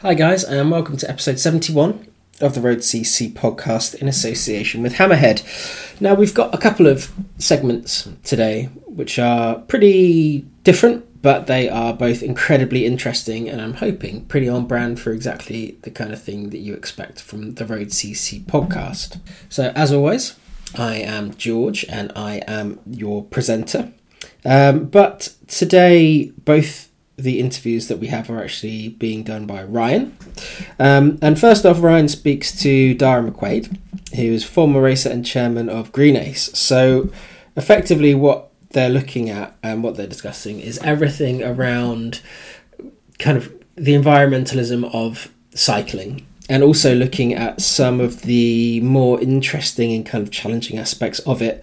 Hi, guys, and welcome to episode 71 of the Road CC podcast in association with Hammerhead. Now, we've got a couple of segments today which are pretty different, but they are both incredibly interesting, and I'm hoping pretty on brand for exactly the kind of thing that you expect from the Road CC podcast. So, as always, I am George and I am your presenter. Um, but today, both the interviews that we have are actually being done by Ryan. Um, and first off, Ryan speaks to Darach McQuaid, who is former racer and chairman of GreenEDGE. So, effectively, what they're looking at and what they're discussing is everything around kind of the environmentalism of cycling and also looking at some of the more interesting and kind of challenging aspects of it,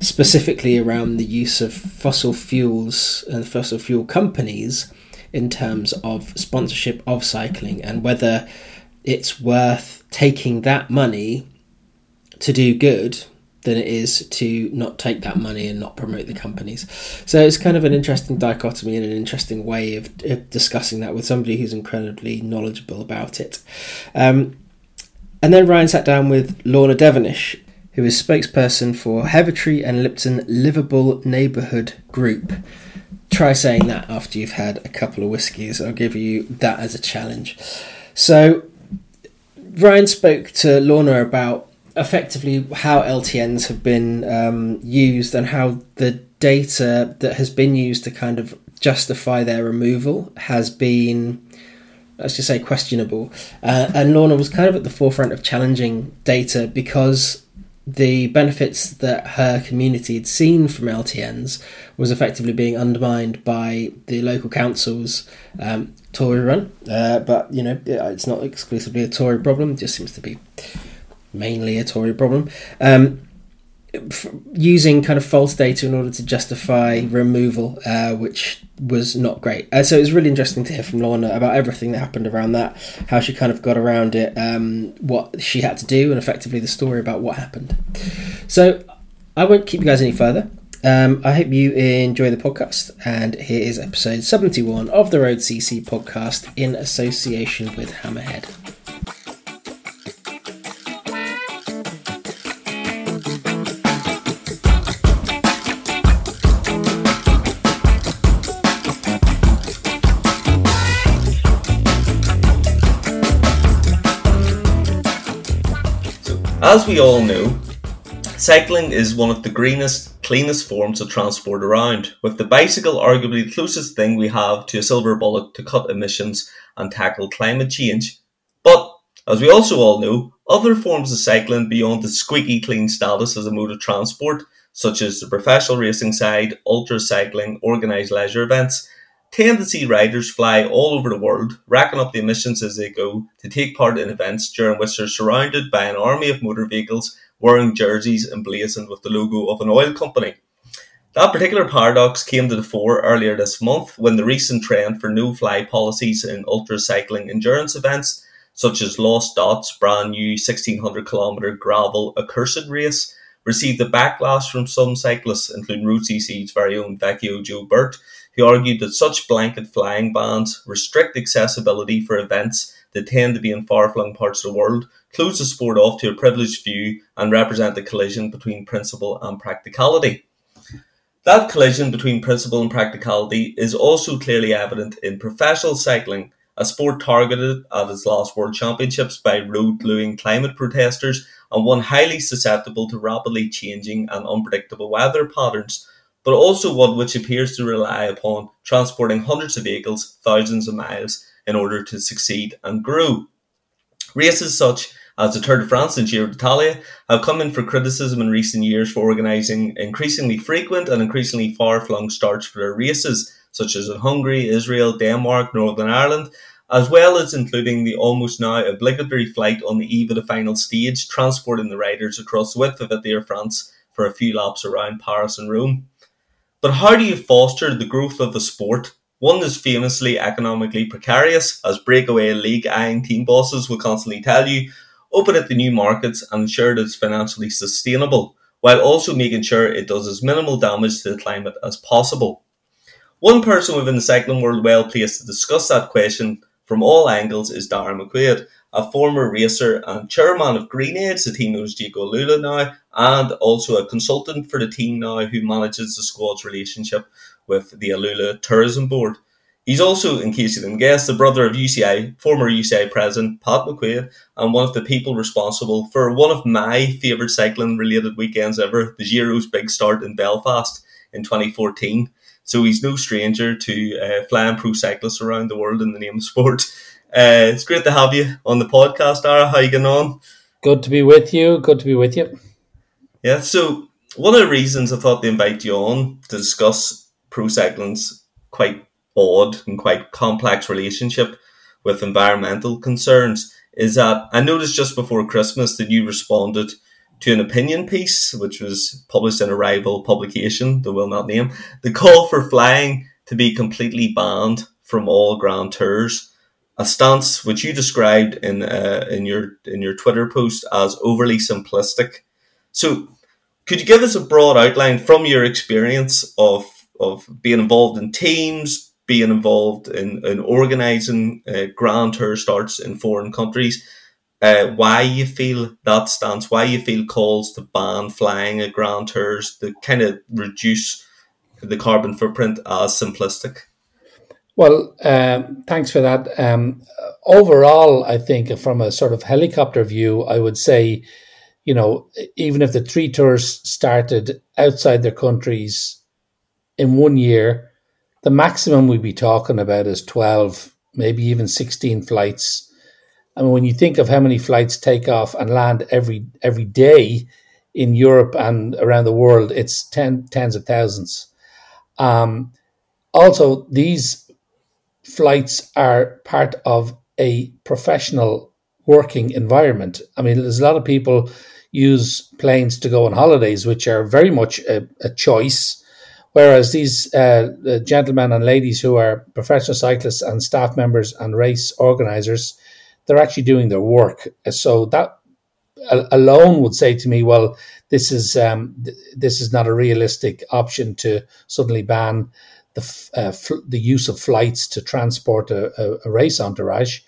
specifically around the use of fossil fuels and fossil fuel companies in terms of sponsorship of cycling and whether it's worth taking that money to do good than it is to not take that money and not promote the companies. So it's kind of an interesting dichotomy and an interesting way of, of discussing that with somebody who's incredibly knowledgeable about it. Um, and then Ryan sat down with Lorna Devenish, who is spokesperson for Heavitree and Whipton Livable Neighbourhood Group. Try saying that after you've had a couple of whiskies. I'll give you that as a challenge. So, Ryan spoke to Lorna about effectively how LTNs have been um, used and how the data that has been used to kind of justify their removal has been let's just say questionable uh, and lorna was kind of at the forefront of challenging data because the benefits that her community had seen from LTNs was effectively being undermined by the local council's um, Tory run. Uh, but you know, it's not exclusively a Tory problem; it just seems to be mainly a Tory problem. Um, f- using kind of false data in order to justify removal, uh, which was not great. Uh, so it was really interesting to hear from Lorna about everything that happened around that, how she kind of got around it, um, what she had to do, and effectively the story about what happened. So I won't keep you guys any further. Um, I hope you enjoy the podcast, and here is episode 71 of the Road CC podcast in association with Hammerhead. As we all know, cycling is one of the greenest, cleanest forms of transport around, with the bicycle arguably the closest thing we have to a silver bullet to cut emissions and tackle climate change. But, as we also all know, other forms of cycling beyond the squeaky clean status as a mode of transport, such as the professional racing side, ultra cycling, organised leisure events, tend to see riders fly all over the world, racking up the emissions as they go to take part in events during which they're surrounded by an army of motor vehicles wearing jerseys emblazoned with the logo of an oil company. That particular paradox came to the fore earlier this month when the recent trend for no fly policies in ultra cycling endurance events, such as Lost Dot's brand new 1600 kilometre gravel accursed race, received a backlash from some cyclists, including Road CC's very own Vecchio Jo Burt, he argued that such blanket flying bans restrict accessibility for events that tend to be in far flung parts of the world, close the sport off to a privileged few, and represent the collision between principle and practicality. That collision between principle and practicality is also clearly evident in professional cycling, a sport targeted at its last World Championships by road gluing climate protesters and one highly susceptible to rapidly changing and unpredictable weather patterns but also one which appears to rely upon transporting hundreds of vehicles thousands of miles in order to succeed and grow. Races such as the Tour de France and Giro d'Italia have come in for criticism in recent years for organising increasingly frequent and increasingly far-flung starts for their races, such as in Hungary, Israel, Denmark, Northern Ireland, as well as including the almost now obligatory flight on the eve of the final stage, transporting the riders across the width of Italy or France for a few laps around Paris and Rome. But how do you foster the growth of the sport? One is famously economically precarious, as breakaway league eyeing team bosses will constantly tell you, open it to new markets and ensure that it's financially sustainable, while also making sure it does as minimal damage to the climate as possible. One person within the cycling world well placed to discuss that question from all angles is Darach McQuaid, a former racer and chairman of GreenEDGE, the team knows Jayco AlUla now, and also a consultant for the team now who manages the squad's relationship with the AlUla Tourism Board. He's also, in case you didn't guess, the brother of UCI, former UCI president Pat McQuaid, and one of the people responsible for one of my favourite cycling related weekends ever, the Giro's big start in Belfast in 2014. So he's no stranger to uh, flying pro cyclists around the world in the name of sport. Uh, it's great to have you on the podcast, Ara. How you getting on? Good to be with you. Good to be with you. Yeah. So one of the reasons I thought to invite you on to discuss pro cycling's quite odd and quite complex relationship with environmental concerns is that I noticed just before Christmas that you responded to an opinion piece, which was published in a rival publication that will not name, the call for flying to be completely banned from all grand tours, a stance which you described in uh, in your in your Twitter post as overly simplistic. So, could you give us a broad outline from your experience of of being involved in teams, being involved in, in organizing uh, grand tour starts in foreign countries, uh, why you feel that stance, why you feel calls to ban flying at grand tours, to kind of reduce the carbon footprint as simplistic? Well, um, thanks for that. Um, overall, I think from a sort of helicopter view, I would say, you know, even if the three tours started outside their countries in one year, the maximum we'd be talking about is 12, maybe even 16 flights. I mean, when you think of how many flights take off and land every every day in Europe and around the world, it's ten, tens of thousands. Um, also, these flights are part of a professional working environment. I mean, there's a lot of people use planes to go on holidays, which are very much a, a choice Whereas these uh, gentlemen and ladies who are professional cyclists and staff members and race organizers, they're actually doing their work. So that alone would say to me, well, this is um, this is not a realistic option to suddenly ban the uh, f- the use of flights to transport a, a, a race entourage.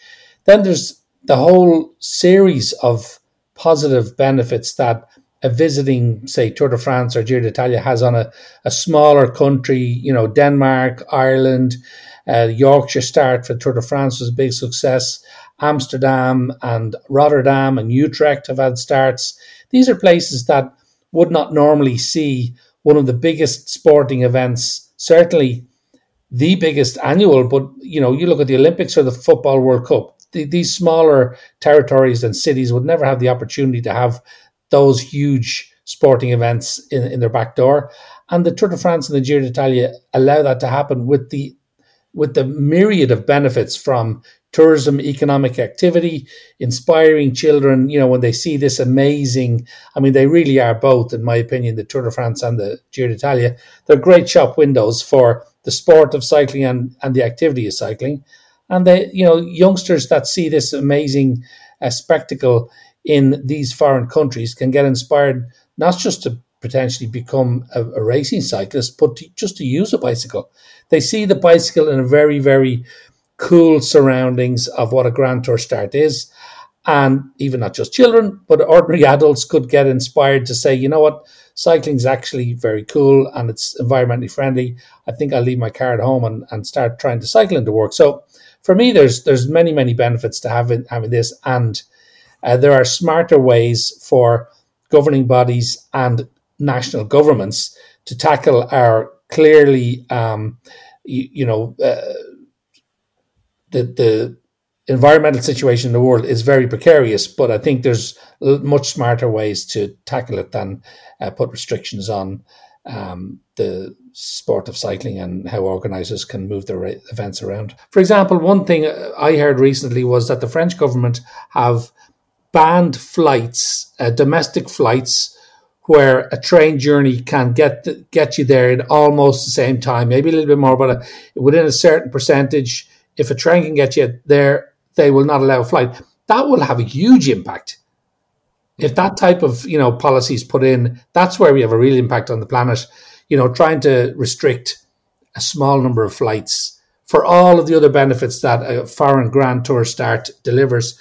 Then there's the whole series of positive benefits that a visiting, say, Tour de France or Giro d'Italia has on a, a smaller country, you know, Denmark, Ireland, uh, Yorkshire start for Tour de France was a big success. Amsterdam and Rotterdam and Utrecht have had starts. These are places that would not normally see one of the biggest sporting events, certainly the biggest annual, but you know, you look at the Olympics or the Football World Cup, the, these smaller territories and cities would never have the opportunity to have those huge sporting events in, in their back door. And the Tour de France and the Giro d'Italia allow that to happen with the with the myriad of benefits from tourism, economic activity, inspiring children, you know, when they see this amazing, I mean, they really are both, in my opinion, the Tour de France and the Giro d'Italia. They're great shop windows for the sport of cycling and, and the activity of cycling. And they, you know, youngsters that see this amazing uh, spectacle in these foreign countries can get inspired not just to potentially become a, a racing cyclist, but to, just to use a bicycle. They see the bicycle in a very, very cool surroundings of what a Grand Tour start is. And even not just children, but ordinary adults could get inspired to say, you know what, cycling is actually very cool and it's environmentally friendly. I think I'll leave my car at home and, and start trying to cycle into work. So for me, there's there's many, many benefits to having having this and uh, there are smarter ways for governing bodies and national governments to tackle our clearly, um, you, you, know, uh, the the environmental situation in the world is very precarious. But I think there's much smarter ways to tackle it than uh, put restrictions on um, the sport of cycling and how organisers can move their events around. For example, one thing I heard recently was that the French government have banned flights, uh, domestic flights, where a train journey can get get you there in almost the same time, maybe a little bit more, but uh, within a certain percentage. If a train can get you there, they will not allow a flight. That will have a huge impact. If that type of you know policy is put in, that's where we have a real impact on the planet. You know, trying to restrict a small number of flights for all of the other benefits that a foreign Grand Tour start delivers.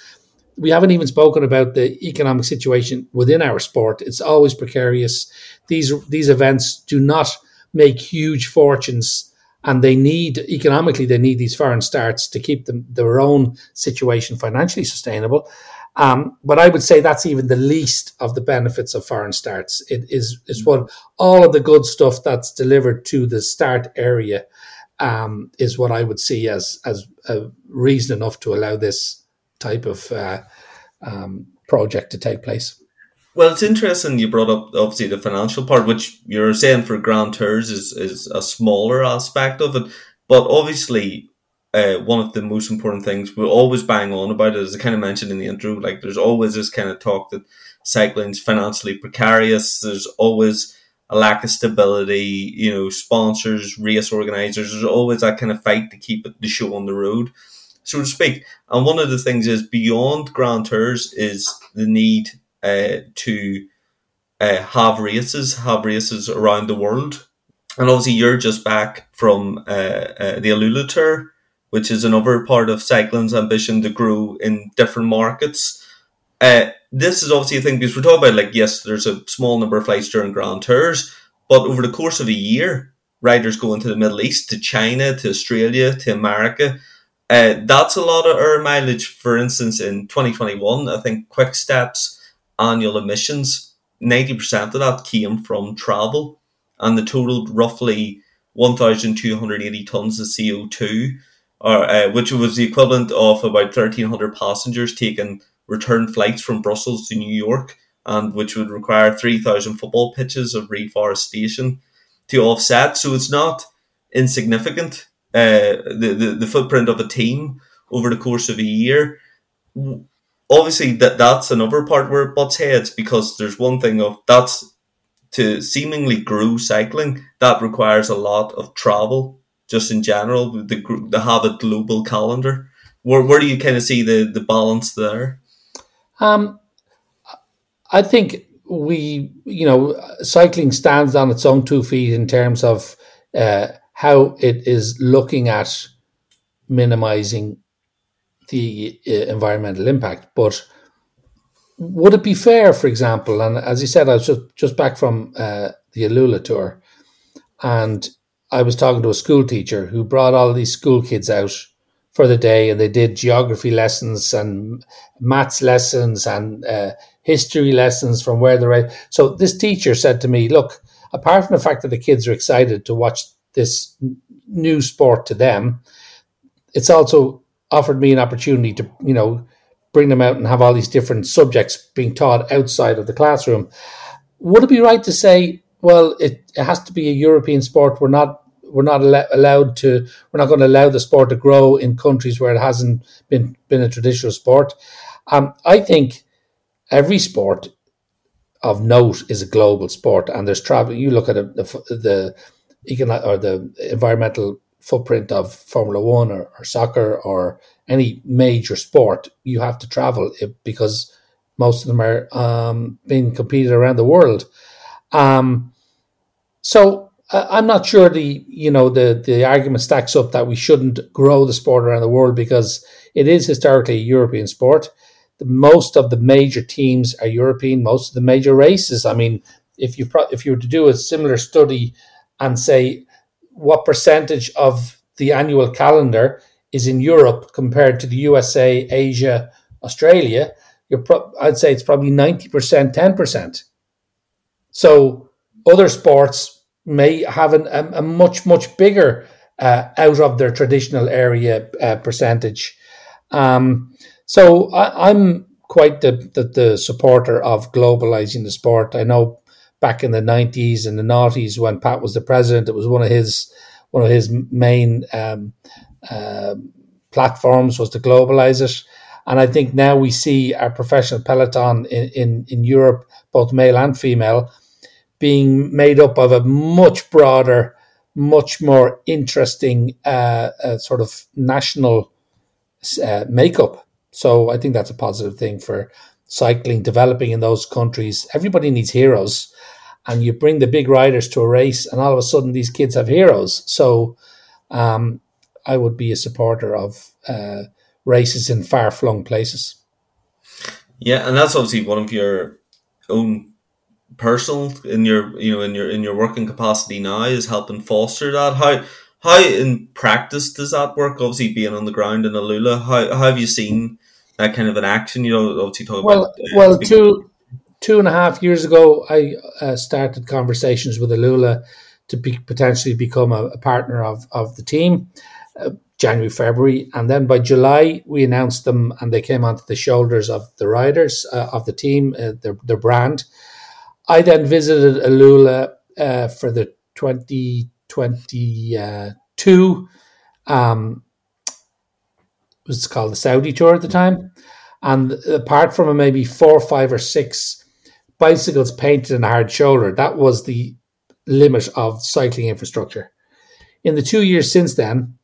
We haven't even spoken about the economic situation within our sport. It's always precarious. These these events do not make huge fortunes, and they need economically they need these foreign starts to keep them their own situation financially sustainable. Um, but I would say that's even the least of the benefits of foreign starts. It is is what all of the good stuff that's delivered to the start area um, is what I would see as as a reason enough to allow this type of uh, um, project to take place. Well, it's interesting you brought up obviously the financial part, which you're saying for Grand Tours is is a smaller aspect of it, but obviously uh, one of the most important things we always bang on about it, as I kind of mentioned in the intro. Like, there's always this kind of talk that cycling's financially precarious. There's always a lack of stability. You know, sponsors, race organizers. There's always that kind of fight to keep the show on the road, so to speak. And one of the things is beyond Grand Tours is the need uh, to uh, have races, have races around the world. And obviously, you're just back from uh, uh the Alula Tour which is another part of cycling's ambition to grow in different markets. Uh, this is obviously a thing because we're talking about like yes, there's a small number of flights during Grand Tours, but over the course of a year, riders go into the Middle East, to China, to Australia, to America. Uh, that's a lot of air mileage. For instance, in 2021, I think Quick Steps annual emissions, 90% of that came from travel, and the totaled roughly 1,280 tons of CO2 or uh, which was the equivalent of about 1,300 passengers taking return flights from Brussels to New York, and which would require 3,000 football pitches of reforestation to offset. So it's not insignificant. Uh, the, the the footprint of a team over the course of a year. Obviously, that that's another part where it butts heads because there's one thing of that's to seemingly grow cycling that requires a lot of travel just in general, the the have a global calendar. Where where do you kind of see the the balance there? Um, I think we, you know, cycling stands on its own two feet in terms of uh, how it is looking at minimizing the uh, environmental impact. But would it be fair, for example, and as you said, I was just, just back from uh, the Alula tour, and I was talking to a school teacher who brought all these school kids out for the day and they did geography lessons and maths lessons and uh, history lessons from where they're at. So this teacher said to me, look, apart from the fact that the kids are excited to watch this new sport to them, it's also offered me an opportunity to, you know, bring them out and have all these different subjects being taught outside of the classroom. Would it be right to say well, it, it has to be a European sport. We're not we're not al- allowed to we're not going to allow the sport to grow in countries where it hasn't been been a traditional sport. Um, I think every sport of note is a global sport, and there's travel. You look at a, the the economic or the environmental footprint of Formula One or, or soccer or any major sport. You have to travel because most of them are um, being competed around the world. Um, so I'm not sure the you know the the argument stacks up that we shouldn't grow the sport around the world because it is historically a European sport. Most of the major teams are European. Most of the major races. I mean, if you pro- if you were to do a similar study and say what percentage of the annual calendar is in Europe compared to the USA, Asia, Australia, pro- I'd say it's probably ninety percent, ten percent. So other sports may have an, a, a, much much bigger uh, out of their traditional area uh, percentage. Um, so I, am quite the, the, the supporter of globalizing the sport. I know back in the nineties and the noughties when Pat was the president, it was one of his one of his main um, uh, platforms was to globalize it. And I think now we see our professional peloton in, in, in Europe, both male and female, being made up of a much broader, much more interesting uh, uh, sort of national uh, makeup. So I think that's a positive thing for cycling developing in those countries. Everybody needs heroes, and you bring the big riders to a race, and all of a sudden these kids have heroes. So um, I would be a supporter of uh, races in far flung places. Yeah, and that's obviously one of your own personal in your you know in your in your working capacity now is helping foster that. How how in practice does that work? Obviously, being on the ground in Alula, how, how have you seen that kind of an action? You know, obviously talking well, about uh, well, two two and a half years ago, I uh, started conversations with Alula to be, potentially become a, a, partner of of the team. Uh, January, February, and then by July we announced them, and they came onto the shoulders of the riders uh, of the team, uh, their their brand. I then visited Alula uh, for the 2022. Um, it was called the Saudi Tour at the time. And apart from maybe four, five, or six bicycles painted in hard shoulder, that was the limit of cycling infrastructure. In the two years since then,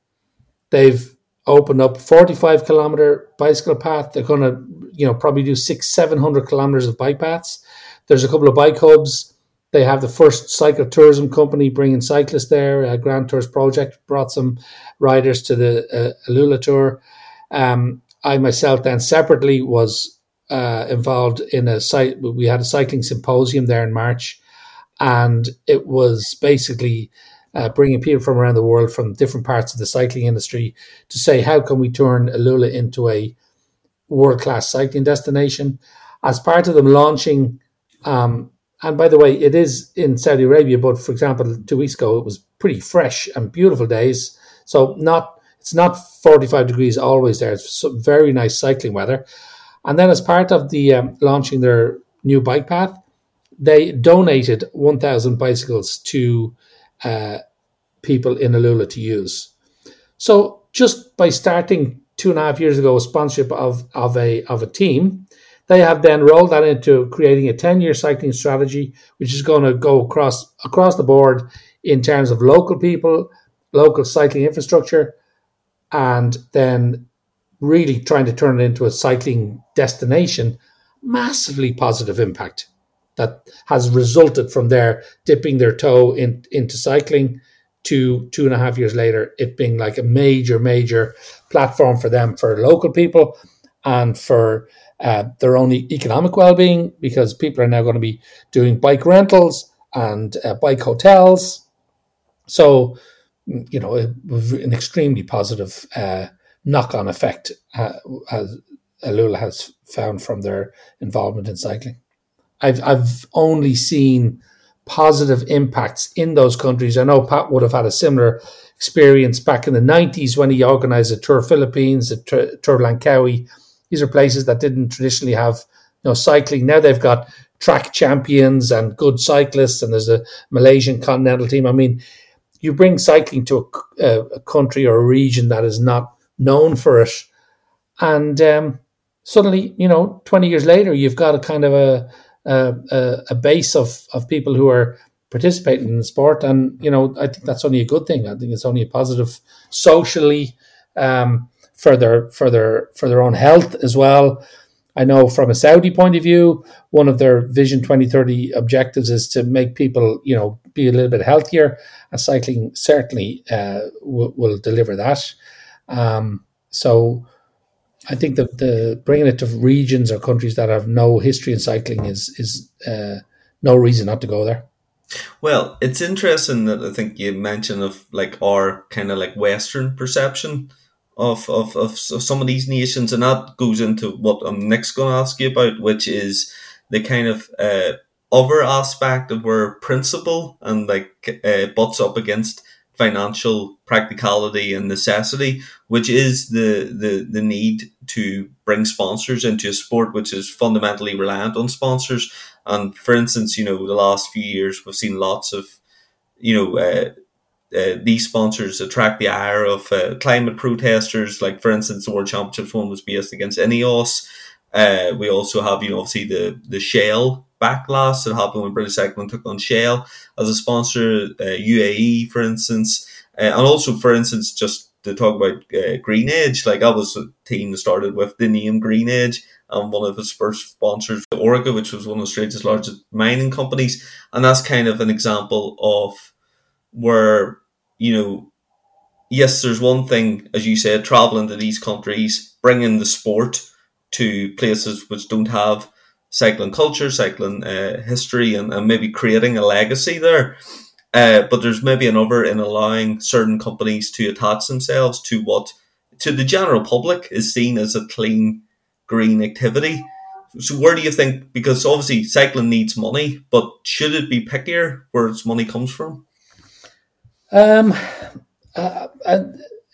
they've opened up 45 kilometer bicycle path. They're going to, you know, probably do six, 700 kilometers of bike paths. There's a couple of bike hubs. They have the first cycle tourism company bringing cyclists there. Uh, Grand Tours Project brought some riders to the uh, Tour. Um, I myself then separately was uh, involved in a site. We had a cycling symposium there in March, and it was basically uh, bringing people from around the world from different parts of the cycling industry to say how can we turn Alula into a world class cycling destination. As part of them launching um, and by the way, it is in Saudi Arabia, but for example, two weeks ago it was pretty fresh and beautiful days. So not it's not 45 degrees always there. It's very nice cycling weather. And then as part of the um, launching their new bike path, they donated 1,000 bicycles to uh, people in Alula to use. So just by starting two and a half years ago a sponsorship of, of a of a team, they have then rolled that into creating a 10 year cycling strategy, which is going to go across across the board in terms of local people, local cycling infrastructure, and then really trying to turn it into a cycling destination. Massively positive impact that has resulted from their dipping their toe in, into cycling to two and a half years later, it being like a major, major platform for them, for local people and for uh, their own economic well-being because people are now going to be doing bike rentals and uh, bike hotels. So, you know, an extremely positive uh, knock-on effect uh, as Alula has found from their involvement in cycling. I've I've only seen positive impacts in those countries. I know Pat would have had a similar experience back in the 90s when he organized a Tour Philippines, a Tour, Tour Langkawi, these are places that didn't traditionally have you know cycling. Now they've got track champions and good cyclists, and there's a Malaysian continental team. I mean, you bring cycling to a, a country or a region that is not known for it, and um, suddenly, you know, 20 years later, you've got a kind of a a, a base of, of people who are participating in the sport, and you know, I think that's only a good thing. I think it's only a positive socially. Um, for their for their for their own health as well. I know from a Saudi point of view, one of their Vision 2030 objectives is to make people, you know, be a little bit healthier, and cycling certainly uh, w- will deliver that. Um, so, I think that the bringing it to regions or countries that have no history in cycling is is uh, no reason not to go there. Well, it's interesting that I think you mentioned of like our kind of like Western perception of, of, of, some of these nations, and that goes into what I'm next going to ask you about, which is the kind of uh, other aspect of where principle and like uh, butts up against financial practicality and necessity, which is the, the, the need to bring sponsors into a sport which is fundamentally reliant on sponsors. And for instance, you know, the last few years we've seen lots of, you know, uh, uh, these sponsors attract the ire of uh, climate protesters. Like, for instance, the World Championships one was based against Ineos. Uh, we also have, you know, obviously the, the Shell backlash that happened when British Cycling took on Shell as a sponsor, UAE, uh, for instance. Uh, and also, for instance, just to talk about uh, Green Edge, like that was a team that started with the name Green Edge and one of its first sponsors, Orica, which was one of Australia's largest mining companies. And that's kind of an example of where you know, yes, there's one thing, as you said, traveling to these countries, bringing the sport to places which don't have cycling culture, cycling uh, history, and, and maybe creating a legacy there. Uh, but there's maybe another in allowing certain companies to attach themselves to what, to the general public, is seen as a clean, green activity. So where do you think? Because obviously cycling needs money, but should it be pickier where its money comes from? Um, uh,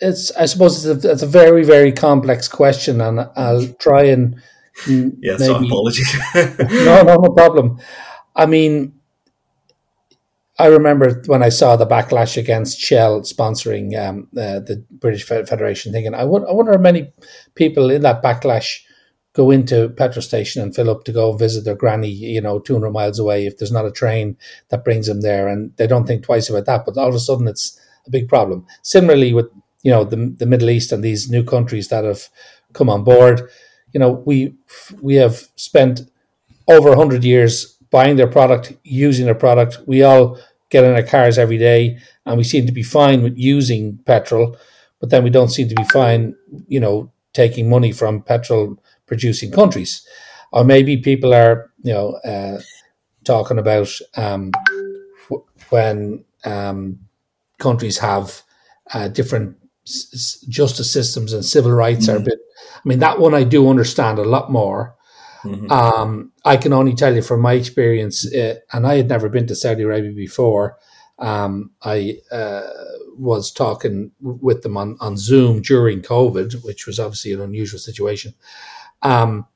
it's I suppose it's a, it's a, very very complex question, and I'll try and yes, maybe, apologies. no, no, no problem. I mean, I remember when I saw the backlash against Shell sponsoring um, uh, the British Federation, thinking, I, w- I wonder how many people in that backlash go into petrol station and fill up to go visit their granny, you know, 200 miles away if there's not a train that brings them there. And they don't think twice about that. But all of a sudden, it's a big problem. Similarly, with you know the the Middle East and these new countries that have come on board, you know we we have spent over hundred years buying their product, using their product. We all get in our cars every day, and we seem to be fine with using petrol, but then we don't seem to be fine, you know, taking money from petrol producing countries, or maybe people are you know uh, talking about um, when um, countries have uh, different s- justice systems and civil rights mm-hmm. are a bit. I mean, that one I do understand a lot more. Mm-hmm. Um, I can only tell you from my experience, uh, and I had never been to Saudi Arabia before. Um, I uh, was talking with them on, on Zoom during COVID, which was obviously an unusual situation. Um,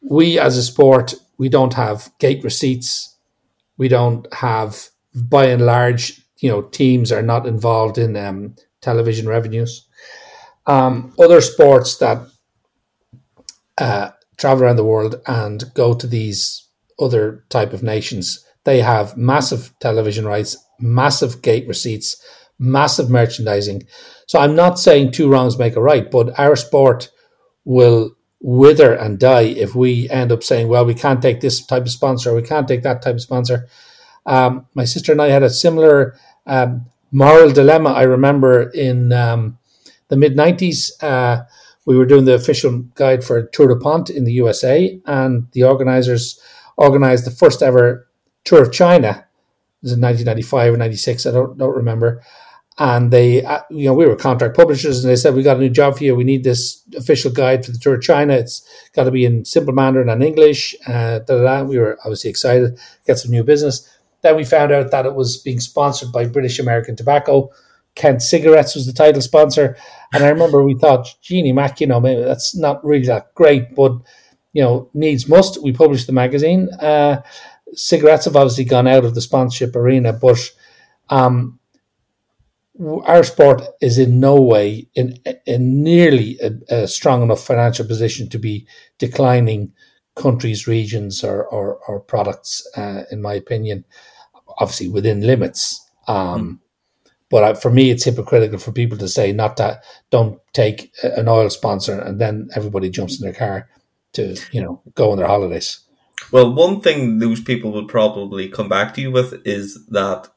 we, as a sport, we don't have gate receipts. We don't have, by and large, you know teams are not involved in um, television revenues. Um, other sports that uh, travel around the world and go to these other type of nations, they have massive television rights, massive gate receipts, massive merchandising. So I'm not saying two wrongs make a right, but our sport will wither and die if we end up saying, well, we can't take this type of sponsor, we can't take that type of sponsor. Um, my sister and I had a similar um, moral dilemma. I remember in um, the mid 90s, uh, we were doing the official guide for Tour DuPont in the USA, and the organizers organized the first ever Tour of China. It was in 1995 or 96, I don't, don't remember. And they, uh, you know, we were contract publishers, and they said, "We got a new job for you. We need this official guide for the Tour of China. It's got to be in simple Mandarin and English." Uh, da, da, da. We were obviously excited, get some new business. Then we found out that it was being sponsored by British American Tobacco. Kent Cigarettes was the title sponsor. And I remember we thought, Jeannie Mac, you know, maybe that's not really that great, but, you know, needs must. We published the magazine. Uh, cigarettes have obviously gone out of the sponsorship arena, but um, our sport is in no way in, in nearly a, a, strong enough financial position to be declining countries, regions, or, or, or products, uh, in my opinion, obviously within limits. Um, mm. But for me, it's hypocritical for people to say not that don't take an oil sponsor and then everybody jumps in their car to you know go on their holidays. Well, one thing those people would probably come back to you with is that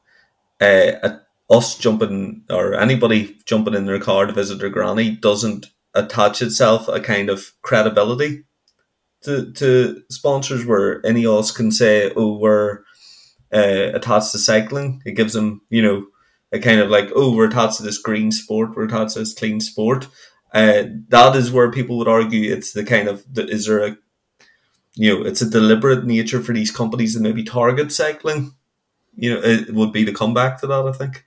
uh, us jumping or anybody jumping in their car to visit their granny doesn't attach itself a kind of credibility to, to sponsors where any of can say, oh, we're uh, attached to cycling. It gives them, you know, a kind of like, oh, we're attached to this green sport, we're attached to this clean sport. Uh, that is where people would argue it's the kind of, is there a, you know, it's a deliberate nature for these companies to maybe target cycling. You know, it would be the comeback to that, I think.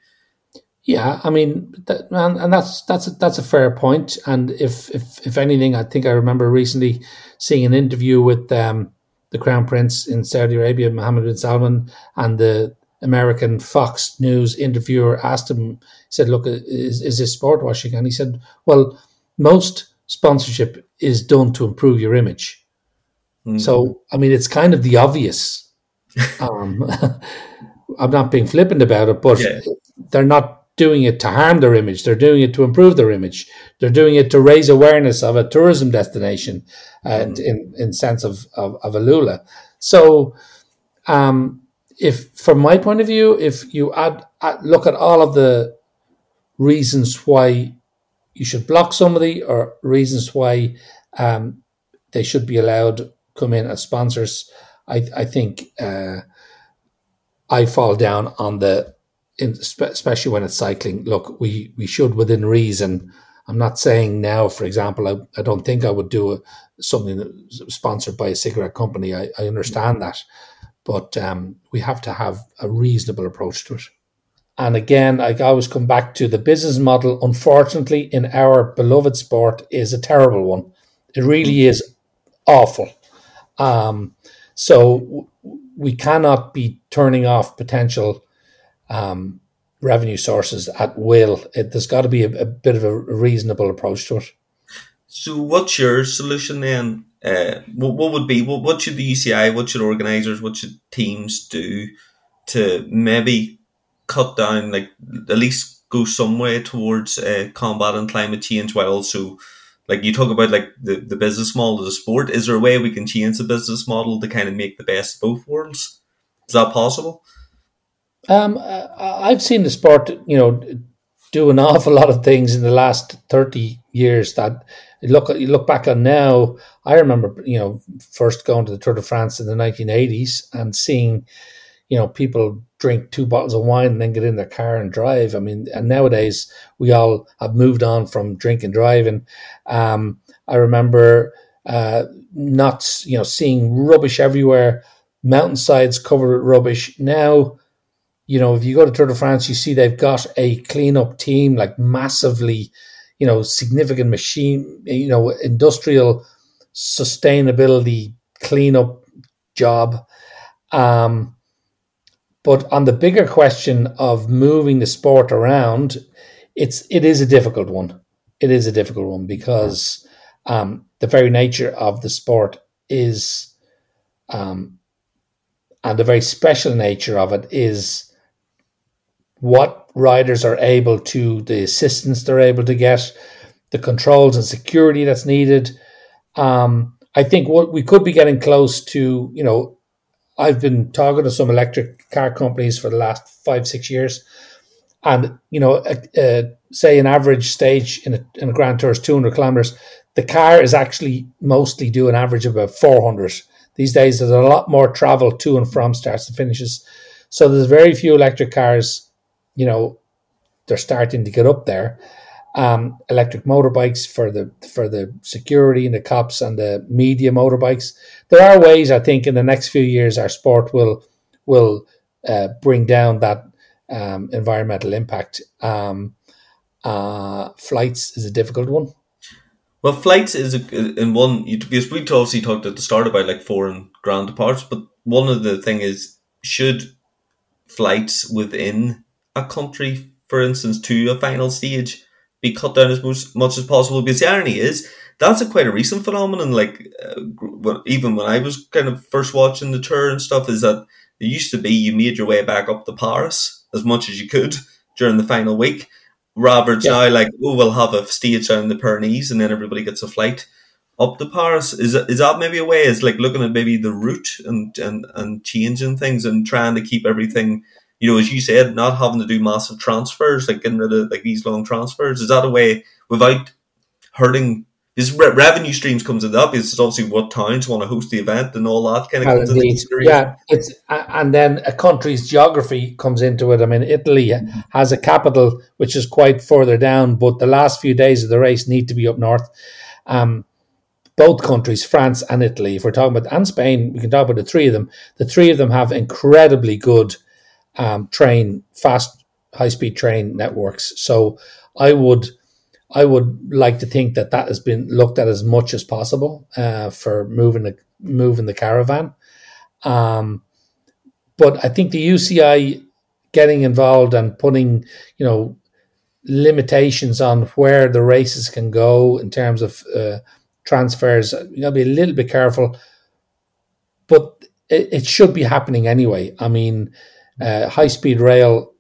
Yeah, I mean, that, and, and that's that's a, that's a fair point. And if if if anything, I think I remember recently seeing an interview with um, the Crown Prince in Saudi Arabia, Mohammed bin Salman, and the American Fox News interviewer asked him, said, "Look, is is this sport washing?" And he said, "Well, most sponsorship is done to improve your image. Mm-hmm. So, I mean, it's kind of the obvious." um, I'm not being flippant about it, but yeah. they're not doing it to harm their image. They're doing it to improve their image. They're doing it to raise awareness of a tourism destination, uh, mm. in in sense of of, of Alula. So, um, if from my point of view, if you add, add, look at all of the reasons why you should block somebody or reasons why um, they should be allowed come in as sponsors. I, I think uh, I fall down on the, especially when it's cycling. Look, we we should within reason. I'm not saying now, for example, I, I don't think I would do a, something sponsored by a cigarette company. I, I understand that, but um, we have to have a reasonable approach to it. And again, I always come back to the business model. Unfortunately, in our beloved sport, is a terrible one. It really is awful. Um, so we cannot be turning off potential um, revenue sources at will. It, there's got to be a, a, bit of a reasonable approach to it. So, what's your solution then? Uh, what, what would be what, what should the UCI, what should organisers, what should teams do to maybe cut down, like at least go some way towards uh, combating climate change while also like you talk about like the, the business model of the sport is there a way we can change the business model to kind of make the best of both worlds is that possible um, i've seen the sport you know do an awful lot of things in the last 30 years that look you look back on now i remember you know first going to the tour de france in the 1980s and seeing you know people drink two bottles of wine and then get in their car and drive. I mean, and nowadays we all have moved on from drink and driving. Um, I remember uh, not, you know, seeing rubbish everywhere, mountainsides covered with rubbish. Now, you know, if you go to Tour de France, you see they've got a cleanup team, like massively, you know, significant machine, you know, industrial sustainability cleanup job. Um, but on the bigger question of moving the sport around, it's it is a difficult one. It is a difficult one because um, the very nature of the sport is, um, and the very special nature of it is what riders are able to, the assistance they're able to get, the controls and security that's needed. Um, I think what we could be getting close to, you know, I've been talking to some electric car companies for the last five, six years. And, you know, say an average stage in a, in a Grand Tour is 200 kilometers. The car is actually mostly do an average of about 400. These days, there's a lot more travel to and from starts and finishes. So there's very few electric cars, you know, they're starting to get up there um, electric motorbikes for the for the security and the cops and the media motorbikes. There are ways I think in the next few years our sport will will uh, bring down that um, environmental impact. Um, uh, flights is a difficult one. Well, flights is a, in one you because we obviously talked at the start about like foreign ground departs, but one of the thing is should flights within a country, for instance, to a final stage be cut down as much, much as possible. Because the irony is, that's a quite a recent phenomenon. Like, uh, even when I was kind of first watching the tour and stuff, is that it used to be you made your way back up to Paris as much as you could during the final week. Rather, yeah. now like, oh, we'll have a stage down the Pyrenees and then everybody gets a flight up to Paris. Is that, is that maybe a way? Is like looking at maybe the route and, and, and changing things and trying to keep everything you know, as you said, not having to do massive transfers, like getting rid of like these long transfers, is that a way without hurting? This re- revenue streams comes into that because it's obviously what towns want to host the event and all that kind of comes into Yeah, it's and then a country's geography comes into it. I mean, Italy has a capital which is quite further down, but the last few days of the race need to be up north. Um, both countries, France and Italy, if we're talking about and Spain, we can talk about the three of them. The three of them have incredibly good um, train, fast, high speed train networks. So I would. I would like to think that that has been looked at as much as possible uh, for moving the moving the caravan. Um, but I think the UCI getting involved and putting, you know, limitations on where the races can go in terms of uh, transfers, you got to be a little bit careful. But it, it should be happening anyway. I mean, uh, high speed rail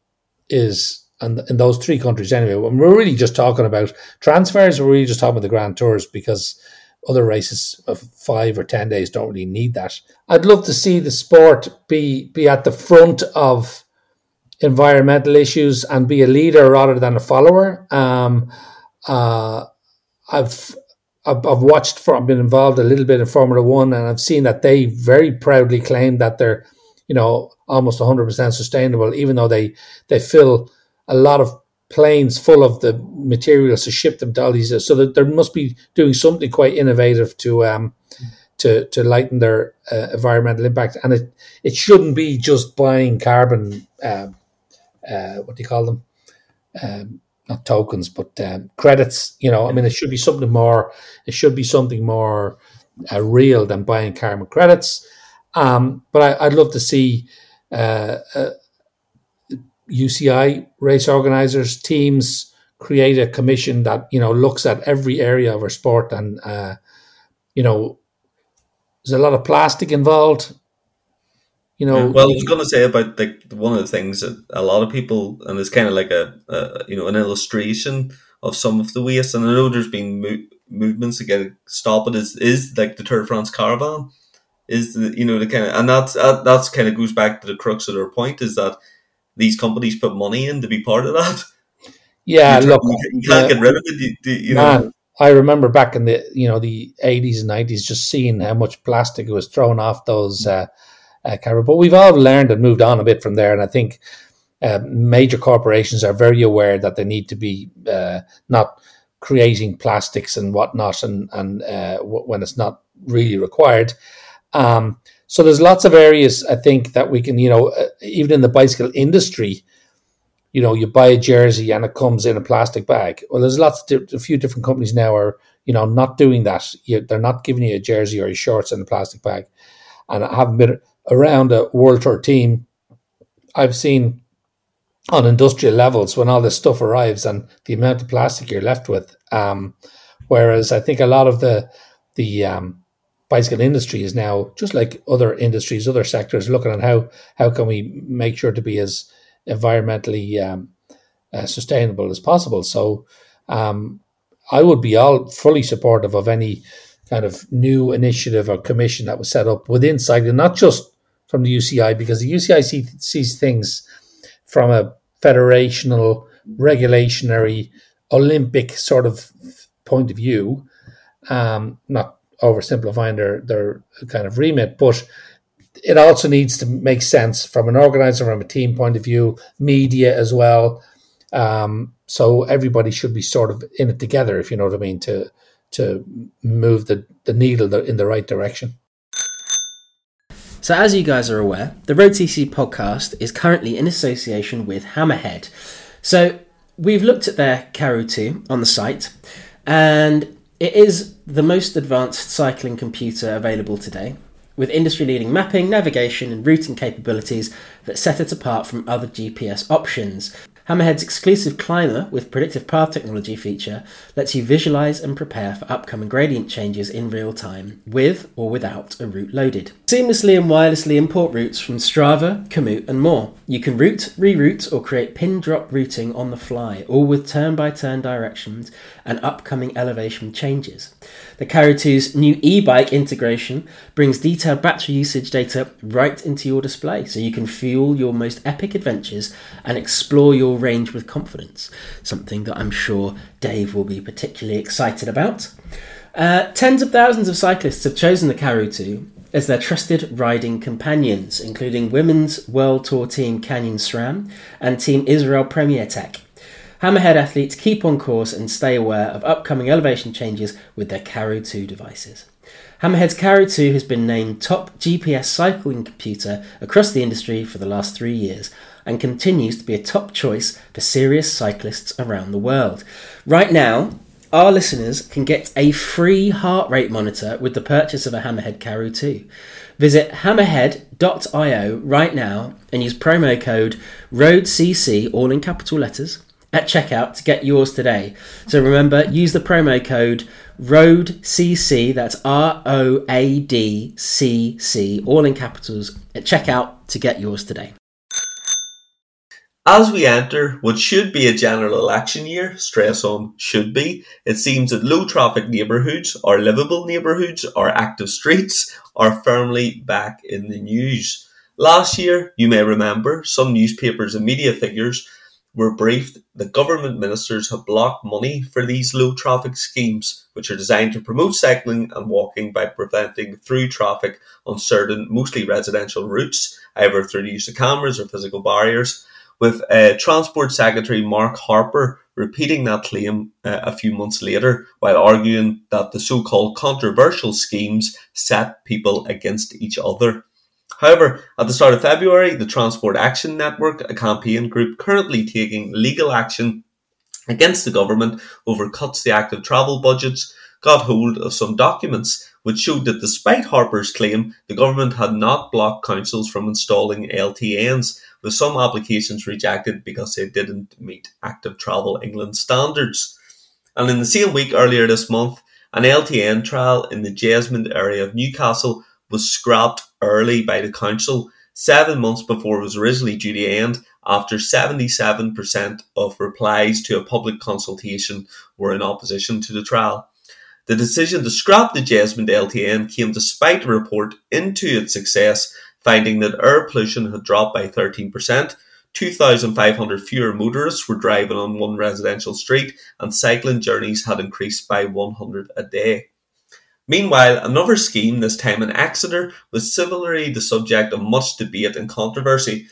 is and in those three countries anyway. We're really just talking about transfers, we're really just talking about the Grand Tours because other races of five or ten days don't really need that. I'd love to see the sport be be at the front of environmental issues and be a leader rather than a follower. Um, uh, I've, I've I've watched for I've been involved a little bit in Formula One and I've seen that they very proudly claim that they're you know almost 100% sustainable even though they they fill a lot of planes full of the materials to ship them to all these so that there must be doing something quite innovative to um to to lighten their uh, environmental impact and it it shouldn't be just buying carbon uh, uh, what do you call them um, not tokens, but um, credits. You know, I mean, it should be something more. It should be something more uh, real than buying carbon credits. Um, but I, would love to see uh, uh, UCI race organizers teams create a commission that you know looks at every area of our sport and uh, you know there's a lot of plastic involved you know, well, I was going to say about like one of the things that a lot of people, and it's kind of like a, a you know an illustration of some of the waste. And I know there's been mo- movements to get stop it. Is is like the Tour de France caravan? Is the you know the kind of and that's that, that's kind of goes back to the crux of their point is that these companies put money in to be part of that. Yeah, you look, you can't get rid of it. You, you man, know. I remember back in the you know the eighties and nineties, just seeing how much plastic was thrown off those. Uh, uh, But we've all learned and moved on a bit from there, and I think uh, major corporations are very aware that they need to be uh, not creating plastics and whatnot, and and uh, w- when it's not really required. Um, so there's lots of areas I think that we can, you know, uh, even in the bicycle industry, you know, you buy a jersey and it comes in a plastic bag. Well, there's lots, of, a few different companies now are, you know, not doing that. You, they're not giving you a jersey or your shorts in a plastic bag. And I haven't been around a World Tour team, I've seen on industrial levels when all this stuff arrives and the amount of plastic you're left with. Um, whereas I think a lot of the the um, bicycle industry is now just like other industries, other sectors, looking at how how can we make sure to be as environmentally um, uh, sustainable as possible. So um, I would be all fully supportive of any kind of new initiative or commission that was set up within cycling, not just from the UCI because the UCI see, sees things from a federational, regulationary, Olympic sort of point of view. Um, not oversimplifying their their kind of remit, but it also needs to make sense from an organizer, from a team point of view, media as well. Um, so everybody should be sort of in it together, if you know what I mean, to to move the, the needle in the right direction. So, as you guys are aware, the Road CC podcast is currently in association with Hammerhead. So, we've looked at their Karoo 2 on the site, and it is the most advanced cycling computer available today, with industry leading mapping, navigation, and routing capabilities that set it apart from other GPS options. Hammerhead's exclusive Climber with predictive path technology feature lets you visualize and prepare for upcoming gradient changes in real time, with or without a route loaded. Seamlessly and wirelessly import routes from Strava, Komoot, and more. You can route, reroute, or create pin drop routing on the fly, all with turn by turn directions and upcoming elevation changes. The Karoo 2's new e-bike integration brings detailed battery usage data right into your display so you can fuel your most epic adventures and explore your range with confidence, something that I'm sure Dave will be particularly excited about. Uh, tens of thousands of cyclists have chosen the Karoo 2 as their trusted riding companions, including Women's World Tour Team Canyon SRAM and Team Israel Premier Tech. Hammerhead athletes keep on course and stay aware of upcoming elevation changes with their Karoo 2 devices. Hammerhead's Karoo 2 has been named top GPS cycling computer across the industry for the last three years and continues to be a top choice for serious cyclists around the world. Right now, our listeners can get a free heart rate monitor with the purchase of a Hammerhead Karoo 2. Visit hammerhead.io right now and use promo code ROADCC, all in capital letters, at checkout to get yours today. So remember, use the promo code ROADCC, that's R O A D C C, all in capitals, at checkout to get yours today. As we enter what should be a general election year, stress on should be, it seems that low traffic neighbourhoods or livable neighbourhoods or active streets are firmly back in the news. Last year, you may remember, some newspapers and media figures were briefed that government ministers have blocked money for these low traffic schemes, which are designed to promote cycling and walking by preventing through traffic on certain, mostly residential routes, either through the use of cameras or physical barriers. With uh, Transport Secretary Mark Harper repeating that claim uh, a few months later while arguing that the so called controversial schemes set people against each other. However, at the start of February, the Transport Action Network, a campaign group currently taking legal action against the government over cuts to active travel budgets, got hold of some documents which showed that despite Harper's claim, the government had not blocked councils from installing LTNs, with some applications rejected because they didn't meet Active Travel England standards. And in the same week earlier this month, an LTN trial in the Jesmond area of Newcastle was scrapped early by the council seven months before it was originally due to end after 77% of replies to a public consultation were in opposition to the trial. The decision to scrap the Jesmond LTN came despite a report into its success finding that air pollution had dropped by 13%, 2,500 fewer motorists were driving on one residential street, and cycling journeys had increased by 100 a day. Meanwhile, another scheme, this time in Exeter, was similarly the subject of much debate and controversy,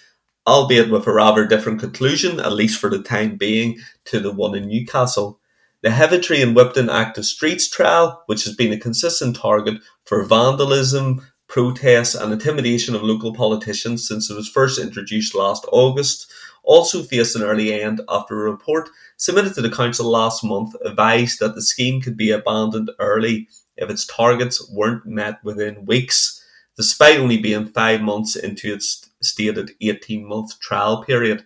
albeit with a rather different conclusion, at least for the time being, to the one in Newcastle. The Heavitree and Whipton Active Streets trial, which has been a consistent target for vandalism, protests, and intimidation of local politicians since it was first introduced last August, also faced an early end after a report submitted to the council last month advised that the scheme could be abandoned early if its targets weren't met within weeks, despite only being five months into its stated 18 month trial period.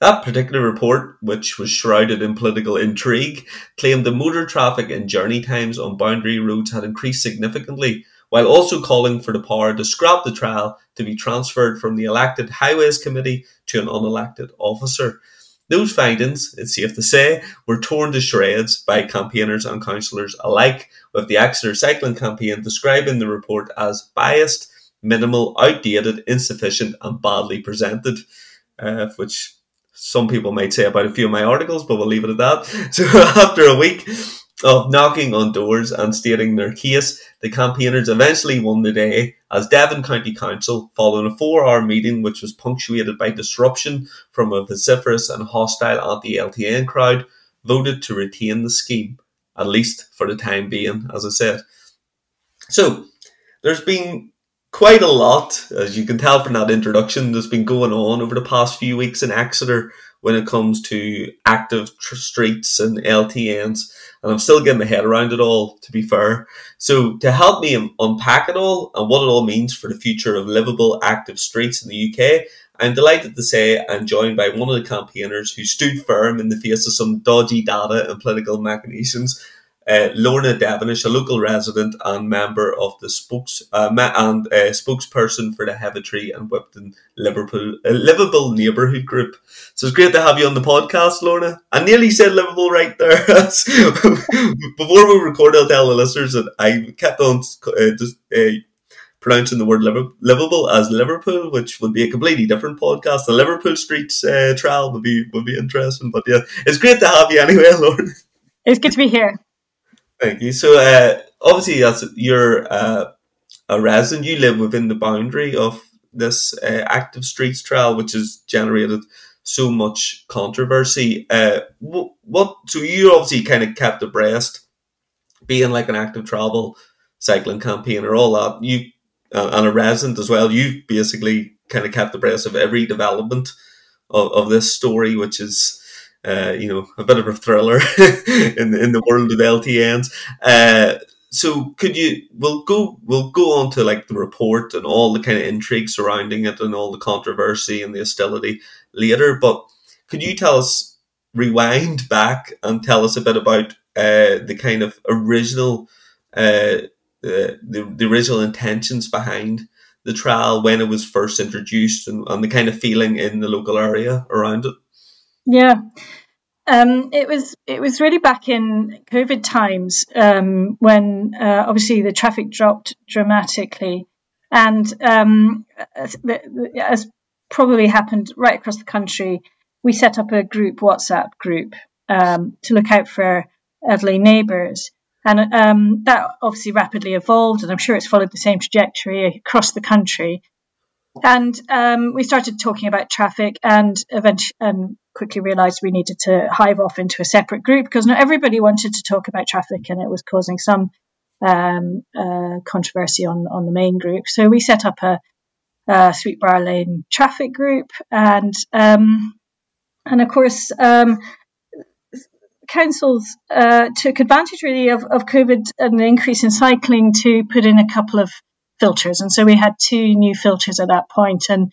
That particular report, which was shrouded in political intrigue, claimed the motor traffic and journey times on boundary roads had increased significantly, while also calling for the power to scrap the trial to be transferred from the elected Highways Committee to an unelected officer. Those findings, it's safe to say, were torn to shreds by campaigners and councillors alike, with the Exeter Cycling Campaign describing the report as biased, minimal, outdated, insufficient, and badly presented, uh, which some people might say about a few of my articles, but we'll leave it at that. So after a week, of knocking on doors and stating their case, the campaigners eventually won the day as Devon County Council, following a four hour meeting which was punctuated by disruption from a vociferous and hostile anti LTN crowd, voted to retain the scheme, at least for the time being, as I said. So, there's been quite a lot, as you can tell from that introduction, that's been going on over the past few weeks in Exeter when it comes to active tr- streets and LTNs and I'm still getting my head around it all, to be fair. So, to help me unpack it all and what it all means for the future of livable, active streets in the UK, I'm delighted to say I'm joined by one of the campaigners who stood firm in the face of some dodgy data and political machinations uh, Lorna Devenish, a local resident and member of the spokes uh, and uh, spokesperson for the Heavitree and Whipton Liverpool uh, Livable Neighbourhood Group. So it's great to have you on the podcast, Lorna. I nearly said livable right there. Before we record, I'll tell the listeners that I kept on uh, just, uh, pronouncing the word livable as Liverpool, which would be a completely different podcast. The Liverpool Streets uh, trial would be would be interesting. But yeah, it's great to have you anyway, Lorna. It's good to be here. Thank you. So, uh, obviously, as you're uh, a resident, you live within the boundary of this uh, active streets trial, which has generated so much controversy. Uh, what, what? So, you obviously kind of kept abreast, being like an active travel cycling campaigner, all that. You uh, and a resident as well. You've basically kind of kept abreast of every development of, of this story, which is uh, you know, a bit of a thriller in in the world of LTNs. Uh, so could you? We'll go. We'll go on to like the report and all the kind of intrigue surrounding it and all the controversy and the hostility later. But could you tell us, rewind back and tell us a bit about uh, the kind of original, uh, the, the original intentions behind the trial when it was first introduced and, and the kind of feeling in the local area around it? Yeah. Um, it was it was really back in COVID times um, when uh, obviously the traffic dropped dramatically, And um, as, as probably happened right across the country, we set up a group WhatsApp group um, to look out for elderly neighbours. And um, that obviously rapidly evolved, and I'm sure it's followed the same trajectory across the country. And um, we started talking about traffic, and eventually, quickly realised we needed to hive off into a separate group because not everybody wanted to talk about traffic, and it was causing some um, uh, controversy on on the main group. So we set up a, a Sweetbriar Lane traffic group, and um, and of course um, councils uh, took advantage really of, of COVID and the increase in cycling to put in a couple of filters. And so we had two new filters at that point, and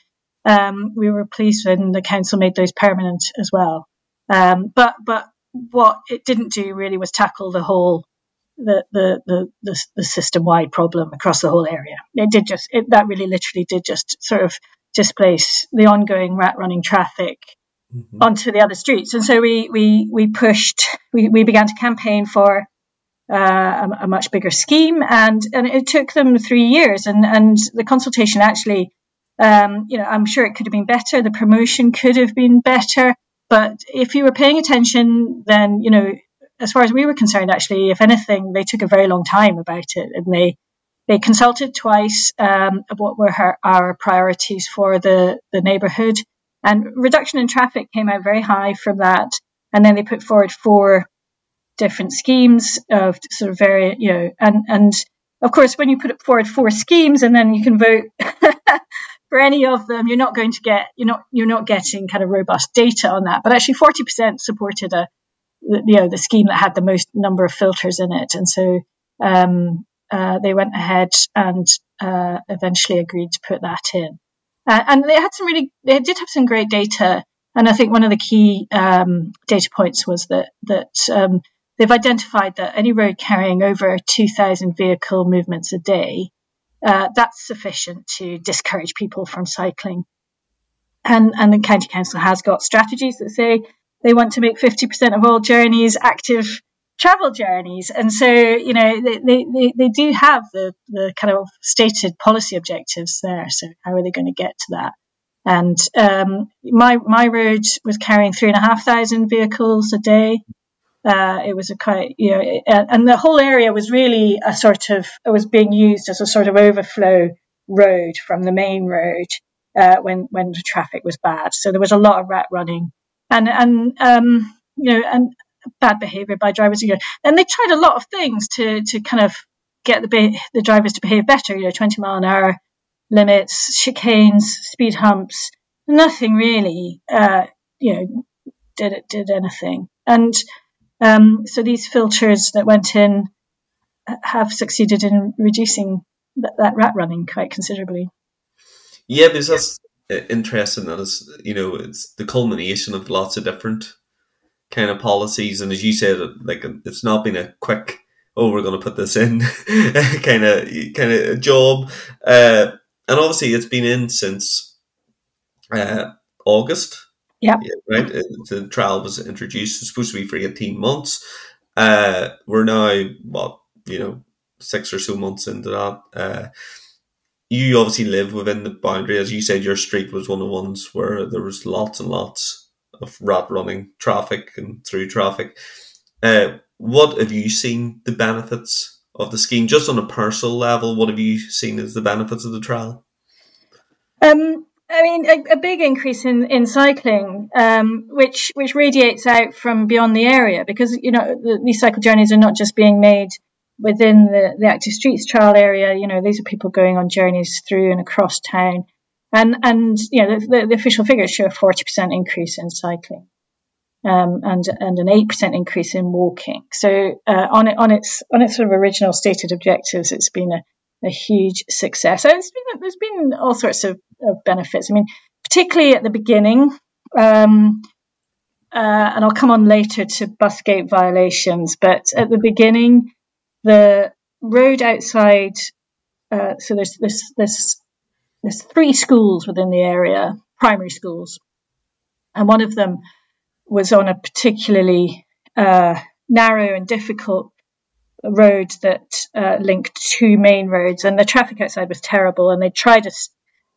um, we were pleased when the council made those permanent as well. Um, but but what it didn't do really was tackle the whole the the the, the, the system wide problem across the whole area. It did just it, that really literally did just sort of displace the ongoing rat running traffic mm-hmm. onto the other streets. And so we we we pushed we, we began to campaign for uh, a, a, much bigger scheme, and and it took them three years, and and the consultation actually. Um, you know, I'm sure it could have been better. The promotion could have been better. But if you were paying attention, then, you know, as far as we were concerned, actually, if anything, they took a very long time about it and they, they consulted twice um, what were her, our priorities for the, the neighbourhood. And reduction in traffic came out very high from that. And then they put forward four different schemes of sort of very, you know, and, and of course, when you put forward four schemes and then you can vote for any of them, you're not going to get, you're not, you're not getting kind of robust data on that. But actually 40% supported a, you know, the scheme that had the most number of filters in it. And so, um, uh, they went ahead and, uh, eventually agreed to put that in. Uh, and they had some really, they did have some great data. And I think one of the key um, data points was that that um, they've identified that any road carrying over 2,000 vehicle movements a day, uh, that's sufficient to discourage people from cycling. And, and the county council has got strategies that say they want to make 50% of all journeys active travel journeys. And so, you know, they, they, they do have the, the kind of stated policy objectives there. So how are they going to get to that? And um, my my road was carrying three and a half thousand vehicles a day. Uh, it was a quite, you know, and the whole area was really a sort of, it was being used as a sort of overflow road from the main road uh, when when the traffic was bad. So there was a lot of rat running, and and um, you know, and bad behaviour by drivers. You know, and they tried a lot of things to to kind of get the the drivers to behave better. You know, 20 mile an hour limits, chicanes, speed humps. Nothing really, uh, you know, did it did anything. And um, so these filters that went in have succeeded in reducing that, that rat running quite considerably. Yeah, because that's interesting. That is, you know, it's the culmination of lots of different kind of policies. And as you said, like it's not been a quick, oh, we're going to put this in kind of kind of job. Uh, and obviously, it's been in since uh, August. Yeah. Right. The trial was introduced. It's supposed to be for eighteen months. Uh, we're now what you know six or so months into that. Uh, you obviously live within the boundary, as you said. Your street was one of the ones where there was lots and lots of rat running traffic and through traffic. Uh, what have you seen the benefits of the scheme, just on a personal level? What have you seen as the benefits of the trial? Um, I mean, a, a, big increase in, in cycling, um, which which radiates out from beyond the area because you know the, these cycle journeys are not just being made within the, the active streets trial area. You know, these are people going on journeys through and across town. And and you know the, the, the official figures show a forty percent increase in cycling, um, and and an eight percent increase in walking. So uh, on it on its on its sort of original stated objectives, it's been a, a huge success. And it's been there's been all sorts of, of benefits. I mean, particularly at the beginning. Um, uh, and I'll come on later to busgate violations, but at the beginning, the road outside. Uh, so there's this this there's three schools within the area, primary schools, and one of them was on a particularly uh, narrow and difficult road that uh, linked two main roads, and the traffic outside was terrible. And they tried a,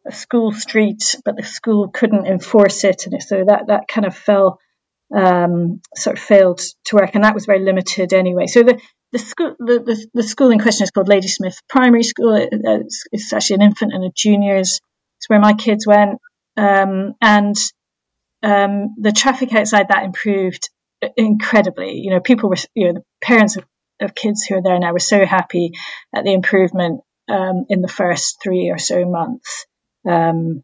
a, school street, but the school couldn't enforce it, and so that that kind of fell um, sort of failed to work, and that was very limited anyway. So the the school the, the, the school in question is called Ladysmith Primary School. It's, it's, actually an infant and a juniors. It's where my kids went, um, and um, the traffic outside that improved incredibly. You know, people were, you know, the parents of, of kids who are there now were so happy at the improvement um, in the first three or so months. Um,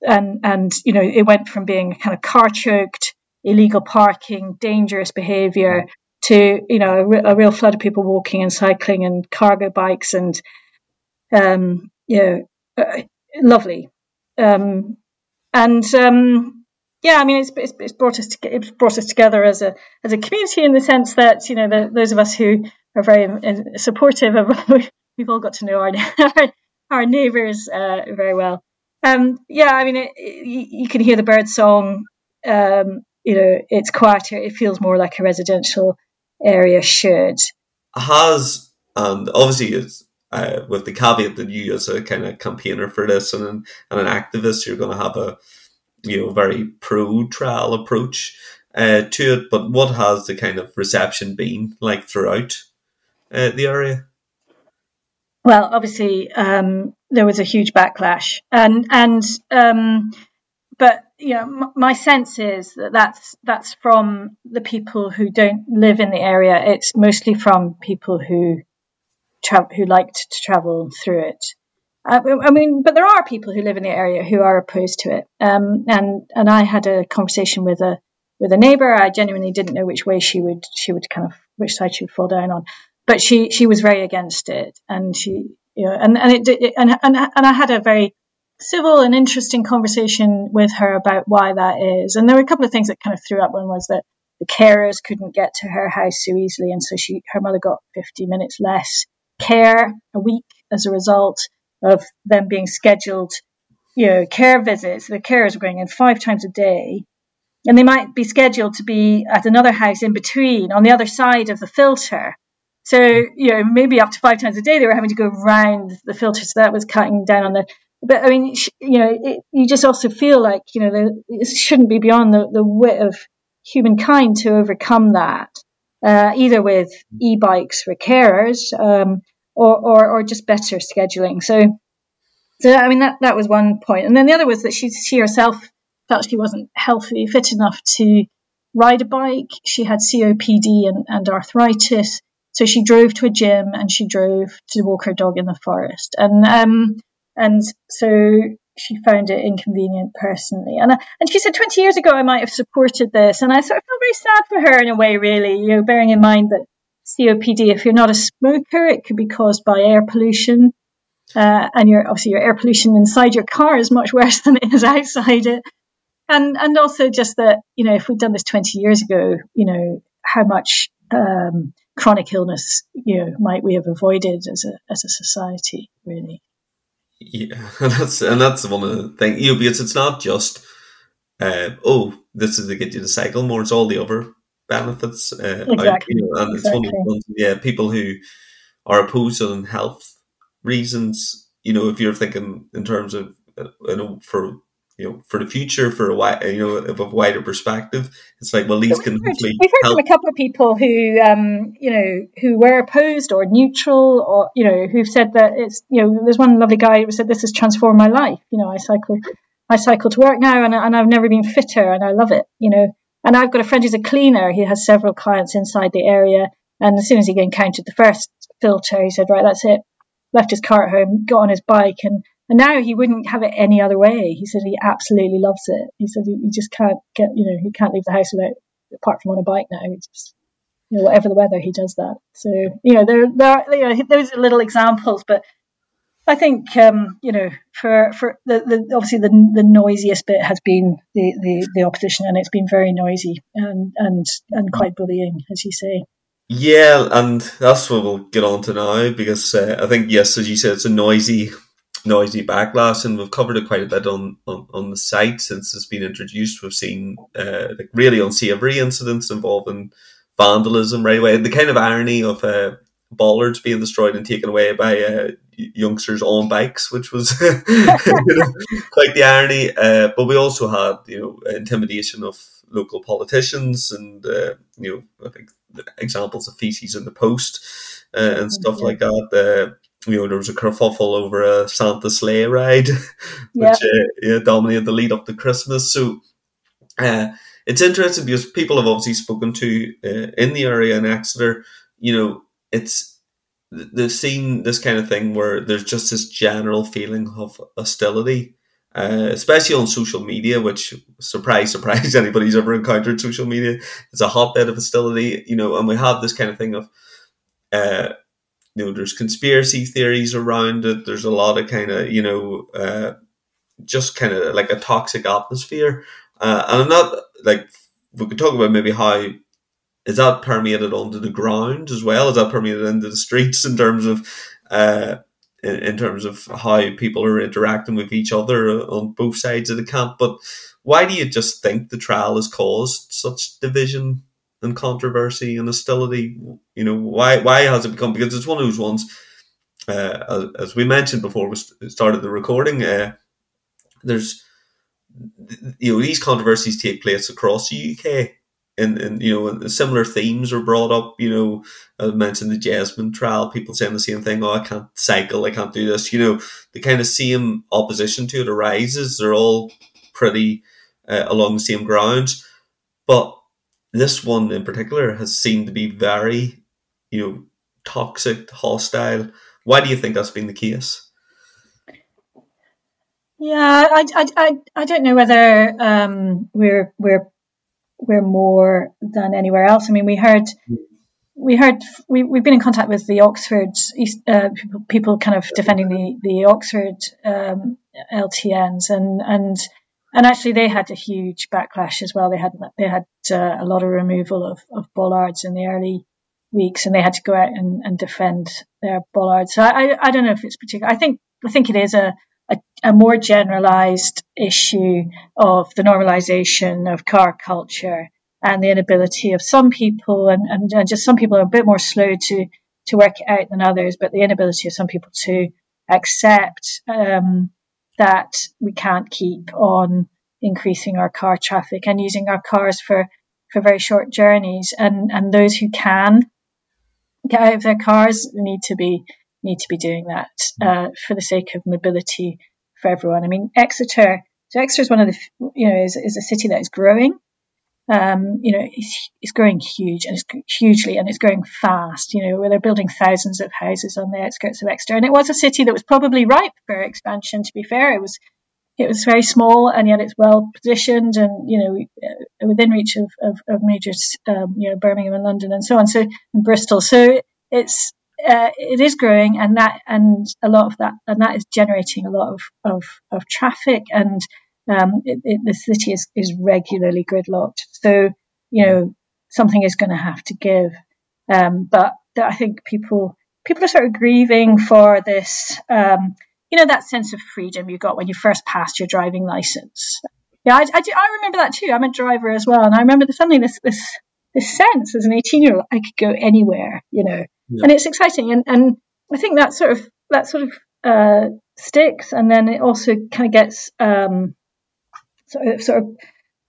and and you know, it went from being kind of car choked, illegal parking, dangerous behaviour to you know a, a, real flood of people walking and cycling and cargo bikes and um, you know, uh, lovely. Um, and um, yeah, I mean, it's, it's, it's, brought us to, it's brought us together as a as a community in the sense that you know the, those of us who are very um, supportive of we've all got to know our our neighbours uh, very well. Um, yeah, I mean, it, it, you can hear the bird song. Um, you know, it's quieter. It feels more like a residential area should. Has and obviously it's uh, with the caveat that you, as a kind of campaigner for this and an, and an activist, you're going to have a you know very pro trial approach uh, to it. But what has the kind of reception been like throughout uh, the area? Well, obviously um, there was a huge backlash, and and um, but you know m- my sense is that that's that's from the people who don't live in the area. It's mostly from people who tra- who liked to travel through it. Uh, I mean, but there are people who live in the area who are opposed to it. Um, and and I had a conversation with a with a neighbour. I genuinely didn't know which way she would she would kind of which side she would fall down on, but she she was very against it, and she you know and and it, it and and and I had a very civil and interesting conversation with her about why that is. And there were a couple of things that kind of threw up. One was that the carers couldn't get to her house so easily, and so she her mother got 50 minutes less care a week as a result of them being scheduled, you know, care visits. The carers are going in five times a day, and they might be scheduled to be at another house in between on the other side of the filter. So, you know, maybe up to five times a day they were having to go round the filter. So that was cutting down on the. But I mean, you know, it, you just also feel like, you know, the, it shouldn't be beyond the, the wit of humankind to overcome that, uh, either with e bikes for carers um, or, or, or just better scheduling. So, so I mean that that was one point. and then the other was that she she herself felt she wasn't healthy, fit enough to ride a bike. She had COPD and, and arthritis, so she drove to a gym and she drove to walk her dog in the forest, and um and so she found it inconvenient personally. And I, and she said 20 years ago I might have supported this, and I sort of felt very sad for her in a way, really. You know, bearing in mind that COPD, if you're not a smoker, it could be caused by air pollution. Uh, and your obviously your air pollution inside your car is much worse than it is outside it. And and also just that you know if we'd done this 20 years ago, you know how much um, chronic illness you know might we have avoided as a as a society really. Yeah, and that's and that's one of the things you know because it's not just uh, oh this is to get you to cycle more; it's all the other benefits. Uh, exactly. you know, and exactly. it's one of the ones, yeah, people who are opposed on health reasons. You know, if you're thinking in terms of uh, you know for you know for the future for a wide you know of a wider perspective, it's like well these can we've heard, we've heard from a couple of people who um you know who were opposed or neutral or you know who've said that it's you know there's one lovely guy who said this has transformed my life. You know, I cycle. I cycle to work now and, and I've never been fitter and I love it, you know. And I've got a friend who's a cleaner. He has several clients inside the area. And as soon as he encountered the first filter, he said, right, that's it. Left his car at home, got on his bike, and, and now he wouldn't have it any other way. He said he absolutely loves it. He said he, he just can't get, you know, he can't leave the house without, apart from on a bike now. He just, you know, whatever the weather, he does that. So, you know, there, there are, you know, those are little examples, but I think um, you know, for for the, the obviously the the noisiest bit has been the, the, the opposition, and it's been very noisy and and and quite bullying, as you say. Yeah, and that's what we'll get on to now because uh, I think yes, as you said, it's a noisy, noisy backlash, and we've covered it quite a bit on on, on the site since it's been introduced. We've seen uh, like really unsavoury incidents involving vandalism right away. The kind of irony of uh, bollards being destroyed and taken away by uh, youngsters on bikes, which was quite the irony. Uh, but we also had, you know, intimidation of local politicians and, uh, you know, I think examples of feces in the post uh, and stuff yeah. like that. Uh, you know, there was a kerfuffle over a Santa sleigh ride, which yeah. yeah, dominated the lead up to Christmas. So it's interesting because people have obviously spoken to in the area in Exeter, you know, it's they've seen this kind of thing where there's just this general feeling of hostility, uh, especially on social media, which surprise, surprise, anybody's ever encountered social media. It's a hotbed of hostility, you know, and we have this kind of thing of, uh, you know, there's conspiracy theories around it. There's a lot of kind of, you know, uh, just kind of like a toxic atmosphere. Uh, and I'm not like, we could talk about maybe how is that permeated onto the ground as well? Is that permeated into the streets in terms of uh, in, in, terms of how people are interacting with each other on both sides of the camp? But why do you just think the trial has caused such division and controversy and hostility? You know, why why has it become? Because it's one of those ones. Uh, as, we mentioned before we started the recording, uh, there's you know these controversies take place across the UK and, and you know similar themes are brought up you know i mentioned the Jesmond trial people saying the same thing oh i can't cycle i can't do this. You know the kind of same opposition to it arises. They're all pretty uh, along the same grounds. But this one in particular has seemed to be very you know toxic hostile. Why do you think that's been the case? Yeah, I, I, I, I don't know whether um, we're we're we're more than anywhere else. I mean, we heard we heard we we've been in contact with the Oxford uh, people, kind of defending the the Oxford um, LTNs and and and actually they had a huge backlash as well. They had they had uh, a lot of removal of, of bollards in the early weeks, and they had to go out and, and defend their bollards. So I, I don't know if it's particular. I think I think it is a a, a more generalized issue of the normalization of car culture and the inability of some people and, and, and, just some people are a bit more slow to to work it out than others, but the inability of some people to accept um, that we can't keep on increasing our car traffic and using our cars for for very short journeys, and and those who can get out of their cars need to be need to be doing that uh, for the sake of mobility for everyone. I mean, Exeter. So Exeter is one of the you know is, is a city that is growing. Um, you know, it's, it's growing huge and it's hugely and it's growing fast. You know, where they're building thousands of houses on the outskirts of Exeter, and it was a city that was probably ripe for expansion. To be fair, it was it was very small and yet it's well positioned and you know uh, within reach of, of, of major um, you know Birmingham and London and so on. So and Bristol. So it's uh, it is growing, and that and a lot of that and that is generating a lot of of, of traffic, and um, it, it, the city is is regularly gridlocked. So you know something is going to have to give, um, but I think people people are sort of grieving for this. Um, you know that sense of freedom you got when you first passed your driving license. Yeah, I, I, I remember that too. I'm a driver as well, and I remember the, suddenly this this this sense as an 18 year old I could go anywhere, you know, yeah. and it's exciting. And, and I think that sort of that sort of uh, sticks, and then it also kind of gets um, sort of, sort of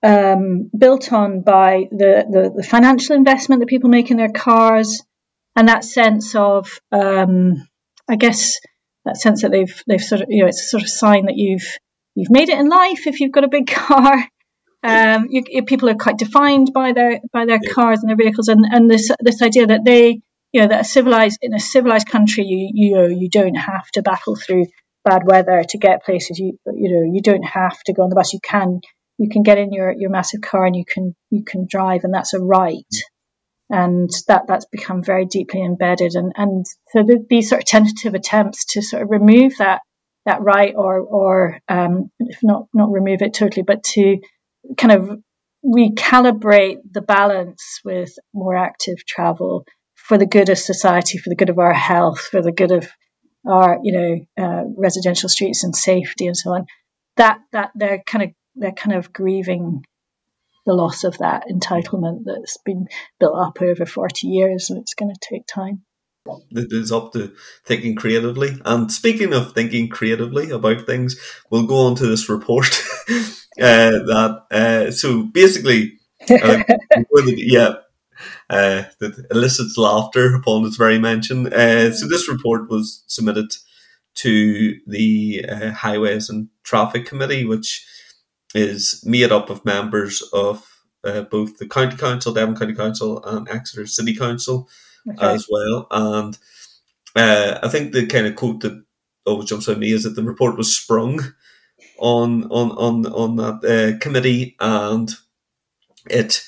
um, built on by the, the, the financial investment that people make in their cars, and that sense of um, I guess that sense that they've they've sort of you know it's a sort of sign that you've you've made it in life if you've got a big car um, you, people are quite defined by their by their cars and their vehicles, and, and this this idea that they you know that a civilized in a civilized country you you know you don't have to battle through bad weather to get places. You you know you don't have to go on the bus. You can you can get in your, your massive car and you can you can drive, and that's a right. And that that's become very deeply embedded, and and so the, these sort of tentative attempts to sort of remove that that right, or or um, if not not remove it totally, but to kind of recalibrate the balance with more active travel for the good of society, for the good of our health, for the good of our, you know, uh, residential streets and safety and so on. That that they're kind of they're kind of grieving the loss of that entitlement that's been built up over 40 years and it's going to take time. it is up to thinking creatively. And speaking of thinking creatively about things, we'll go on to this report. uh, that uh, so basically, uh, yeah, uh, that elicits laughter upon its very mention. Uh, so this report was submitted to the uh, Highways and Traffic Committee, which is made up of members of uh, both the County Council, Devon County Council, and Exeter City Council okay. as well. And uh, I think the kind of quote that always jumps out at me is that the report was sprung on on on on that uh, committee, and it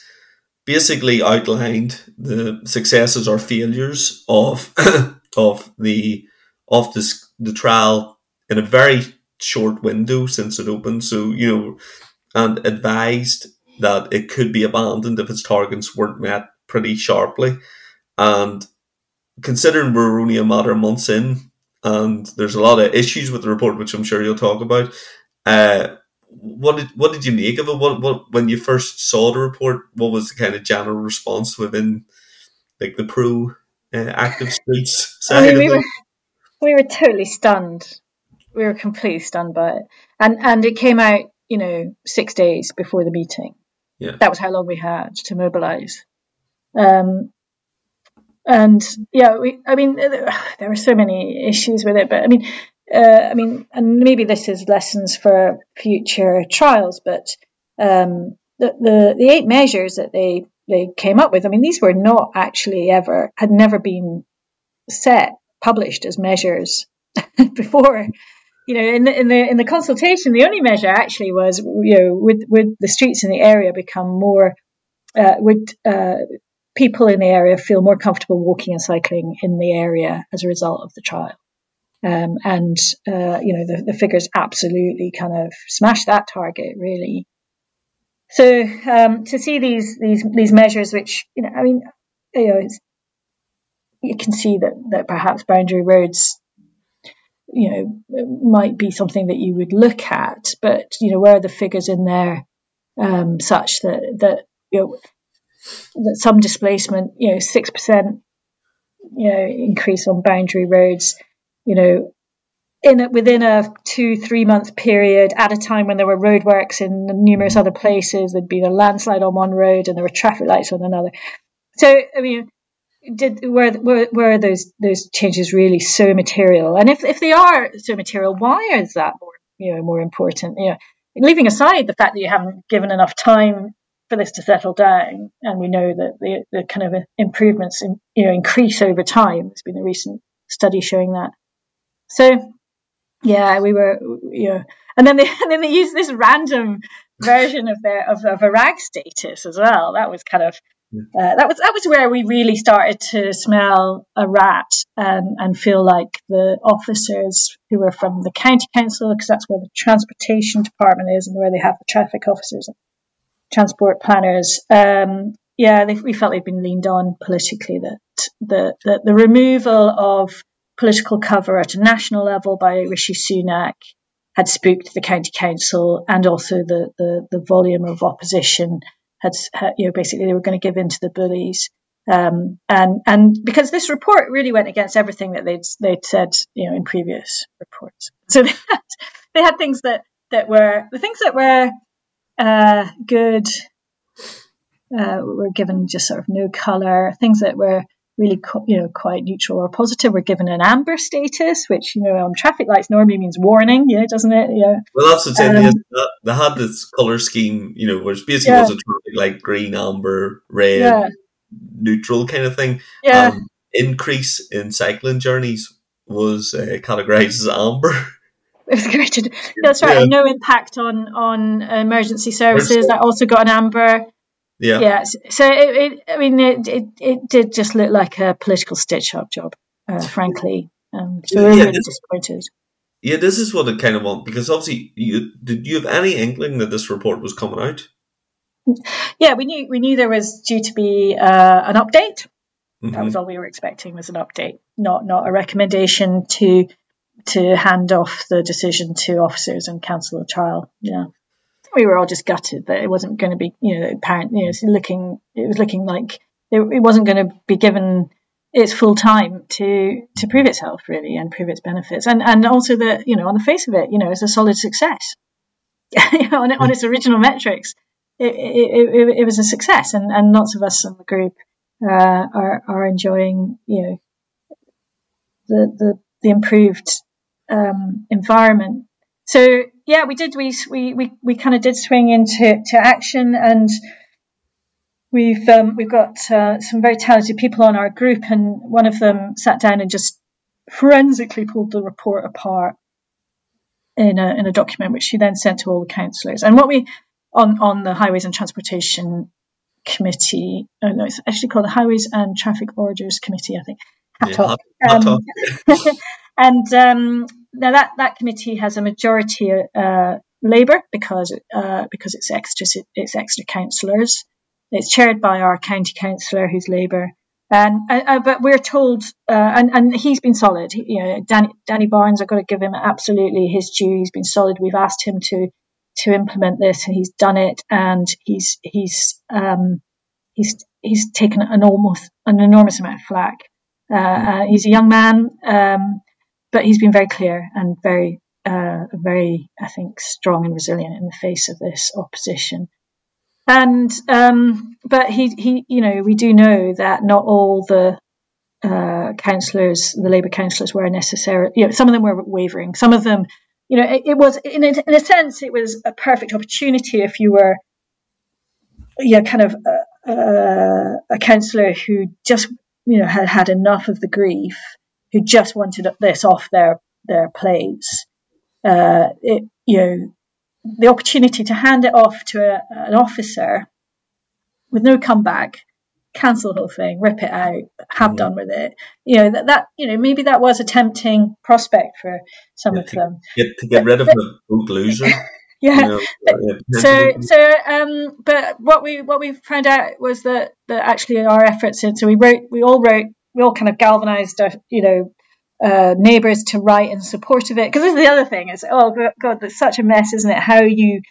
basically outlined the successes or failures of of the of this the trial in a very short window since it opened. So you know, and advised that it could be abandoned if its targets weren't met pretty sharply. And considering we're only a matter of months in, and there's a lot of issues with the report, which I'm sure you'll talk about. Uh, what did what did you make of it? What what when you first saw the report? What was the kind of general response within like the pro uh, active streets side? I mean, we were we were totally stunned. We were completely stunned by it, and and it came out you know six days before the meeting. Yeah, that was how long we had to mobilise. Um, and yeah, we, I mean, there were so many issues with it, but I mean, uh, I mean, and maybe this is lessons for future trials, but um, the, the, the eight measures that they they came up with, I mean, these were not actually ever had never been set published as measures before. You know, in the in the in the consultation, the only measure actually was, you know, would would the streets in the area become more uh, would uh, people in the area feel more comfortable walking and cycling in the area as a result of the trial. Um, and uh, you know the, the, figures absolutely kind of smash that target really. So um, to see these these these measures, which you know, I mean, you know, you can see that that perhaps boundary roads, you know, might be something that you would look at, but you know, where are the figures in there um, such that that you know that some displacement, you know, six percent, you know, increase on boundary roads you know, in a, within a two three month period at a time when there were roadworks in numerous other places there'd been a landslide on one road and there were traffic lights on another. So i mean did were, were were those those changes really so material? And if if they are so material why is that more you know more important? You know leaving aside the fact that you haven't given enough time for this to settle down and we know that the, the kind of improvements in, you know increase over time. There's been a recent study showing that so yeah, we were you know, and then they and then they used this random version of their of, of a rag status as well. That was kind of uh, that was that was where we really started to smell a rat and and feel like the officers who were from the county council because that's where the transportation department is and where they have the traffic officers and transport planners. Um, yeah, they, we felt they'd been leaned on politically. That the the, the removal of political cover at a national level by Rishi Sunak had spooked the county council and also the, the, the volume of opposition had, had, you know, basically they were going to give in to the bullies. Um, and, and because this report really went against everything that they'd, they'd said, you know, in previous reports. So they had, they had things that, that were, the things that were, uh, good, uh, were given just sort of no color, things that were really you know quite neutral or positive. We're given an amber status, which you know on traffic lights normally means warning, yeah, doesn't it? Yeah. Well, that's the thing. Um, they had this color scheme, you know, which basically yeah. was a traffic light green, amber, red, yeah. neutral kind of thing. Yeah. Um, increase in cycling journeys was uh, categorized as amber. It was great that's right. Yeah. No impact on on emergency services. That also got an amber. Yeah. Yeah. So it, it I mean, it, it, it did just look like a political stitch up job, uh, frankly. Um, so yeah, really disappointed. Yeah, this is what I kind of want because obviously, you did you have any inkling that this report was coming out? Yeah, we knew we knew there was due to be uh, an update. Mm-hmm. That was all we were expecting was an update, not not a recommendation to to hand off the decision to officers and cancel a trial. Yeah we were all just gutted that it wasn't going to be, you know, apparent, you know, looking, it was looking like it, wasn't going to be given its full time to to prove itself really and prove its benefits. And and also that you know on the face of it you know it's a solid success. On, on its original metrics it, it, it, it, was a success and, and lots of us in the group uh, are are enjoying you know the the, the improved um, environment. So yeah we did we we we, we kind of did swing into to action and We've um, we've got uh, some very talented people on our group, and one of them sat down and just forensically pulled the report apart in a in a document, which she then sent to all the councillors. And what we on on the Highways and Transportation Committee, oh no, it's actually called the Highways and Traffic Orders Committee, I think. Hat Yeah, um, and um, now that that committee has a majority uh, Labour because uh, because it's extra it's extra councillors. It's chaired by our county councillor, who's Labour. And uh, but we're told, uh, and and he's been solid. You know, Danny, Danny Barnes, I've got to give him absolutely his due. He's been solid. We've asked him to to implement this, and he's done it. And he's he's um, he's he's taken an almost an enormous amount of flack. Uh, uh, he's a young man, um, but he's been very clear and very uh, very, I think, strong and resilient in the face of this opposition. And um, but he he you know we do know that not all the uh, councillors, the Labour councillors, were necessarily you know some of them were wavering. Some of them, you know, it, it was in a, in a sense it was a perfect opportunity if you were yeah kind of a, a, a councillor who just you know had had enough of the grief, who just wanted this off their their plates. Uh, it, you know, the opportunity to hand it off to a, an officer with no comeback, cancel the whole thing, rip it out, have mm. done with it. You know that, that you know maybe that was a tempting prospect for some yeah, of them. Get, to get rid of the old loser. yeah. You know, but, so so um, but what we what we found out was that that actually our efforts in so we wrote we all wrote we all kind of galvanized our, you know uh, neighbours to write in support of it. Because this is the other thing: is oh god, that's such a mess, isn't it? How you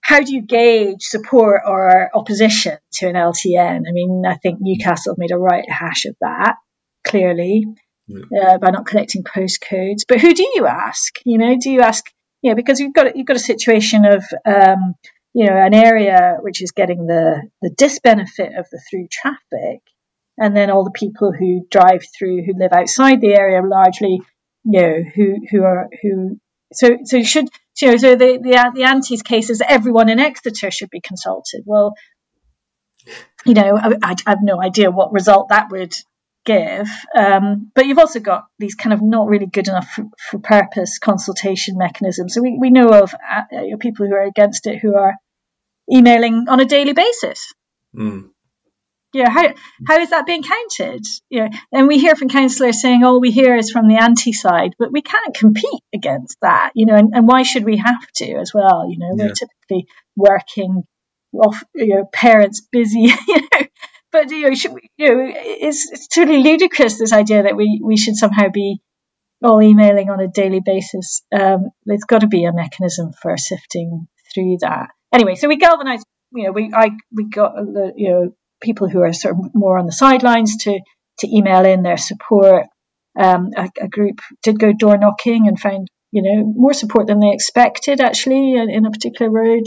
how do you gauge support or opposition to an LTN? I mean, I think Newcastle have made a right hash of that clearly uh, by not collecting postcodes. But who do you ask? You know, do you ask? You know, because you've got you've got a situation of um, you know an area which is getting the the disbenefit of the through traffic and then all the people who drive through who live outside the area largely you know who who are who so so you should you know so the the, the anti's case is everyone in Exeter should be consulted. Well you know I, I have no idea what result that would give um, but you've also got these kind of not really good enough for, for purpose consultation mechanisms. So we, we know of uh, people who are against it who are emailing on a daily basis. Mm. Yeah, how how is that being counted? Yeah, and we hear from councillors saying all we hear is from the anti side, but we can't compete against that, you know. And, and why should we have to as well? You know, yeah. we're typically working off, you know, parents busy, you know. But you know, should we, you know, it's it's totally ludicrous this idea that we we should somehow be all emailing on a daily basis. Um, there's got to be a mechanism for sifting through that. Anyway, so we galvanized. You know, we I we got you know people who are sort of more on the sidelines to to email in their support. Um, a, a, group did go door knocking and found you know more support than they expected actually in, in a particular road.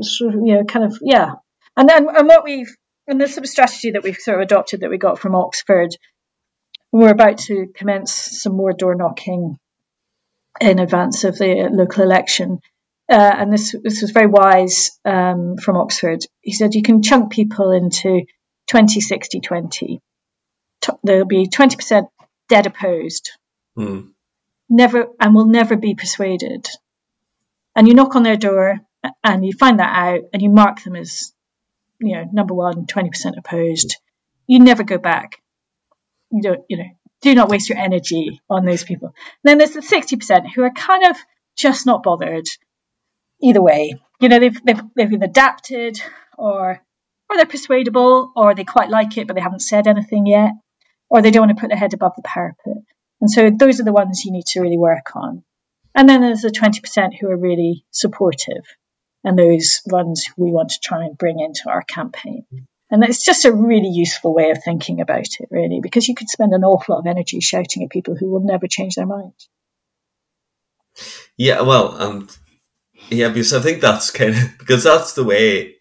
Sort of, you know kind of yeah, and then and what we've and the sort of strategy that we've sort of adopted that we got from Oxford. We're about to commence some more door knocking in advance of the local election. Uh, and this this was very wise um, from Oxford. He said you can chunk people into 20, 60, 20. There'll be 20% dead opposed, mm. never, and will never be persuaded. And you knock on their door and you find that out and you mark them as, you know, number one, 20% opposed. You never go back. You don't, you know, do not waste your energy on those people. And then there's the 60% who are kind of just not bothered either way. You know, they've, they've, they've been adapted or or they're persuadable, or they quite like it, but they haven't said anything yet, or they don't want to put their head above the parapet. And so those are the ones you need to really work on. And then there's the 20% who are really supportive, and those ones we want to try and bring into our campaign. And it's just a really useful way of thinking about it, really, because you could spend an awful lot of energy shouting at people who will never change their mind. Yeah, well, and yeah, because I think that's kind of because that's the way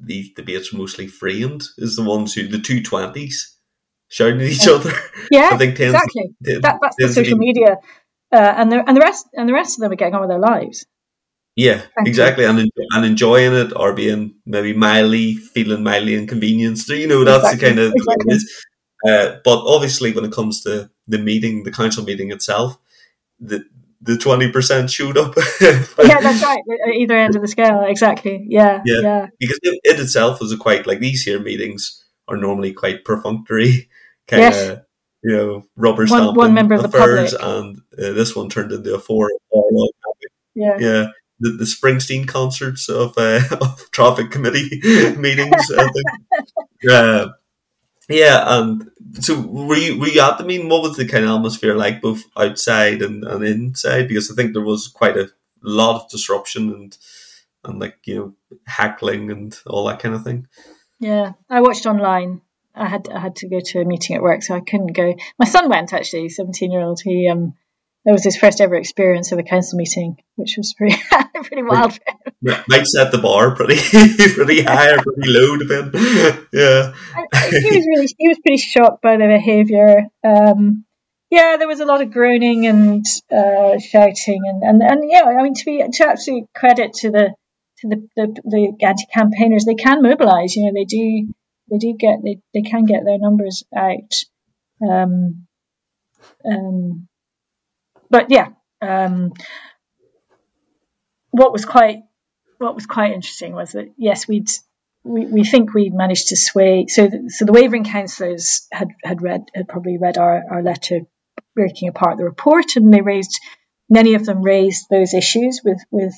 these debates are mostly framed is the ones who the two twenties shouting at each other. Yeah, I think tends, exactly. Tends, that, that's the social media, uh, and the and the rest and the rest of them are getting on with their lives. Yeah, Thank exactly, you. and and enjoying it or being maybe mildly feeling mildly inconvenienced. You know, that's exactly. the kind of exactly. Uh, but obviously, when it comes to the meeting, the council meeting itself, the the twenty percent showed up. yeah, that's right. At either end of the scale, exactly. Yeah, yeah. yeah. Because it, it, itself was a quite like these here meetings are normally quite perfunctory, kind of yes. you know rubber stamp. One, one member of the public, and uh, this one turned into a four. Yeah, yeah. The, the Springsteen concerts of, uh, of traffic committee meetings. I think. Uh, yeah, and so were you were you at the meeting? What was the kind of atmosphere like, both outside and, and inside? Because I think there was quite a lot of disruption and and like you know heckling and all that kind of thing. Yeah, I watched online. I had I had to go to a meeting at work, so I couldn't go. My son went actually, seventeen year old. He um that was his first ever experience of a council meeting, which was pretty pretty wild. Might set the bar pretty pretty high or pretty low, depending. Yeah, he was really he was pretty shocked by the behaviour. Um, yeah, there was a lot of groaning and uh, shouting, and, and and yeah, I mean to be to absolute credit to the to the the, the anti campaigners, they can mobilise. You know, they do they do get they, they can get their numbers out. Um, um, but yeah, um, what was quite what was quite interesting was that yes, we'd we, we think we managed to sway. So the, so the wavering councillors had had read had probably read our, our letter breaking apart the report, and they raised many of them raised those issues with with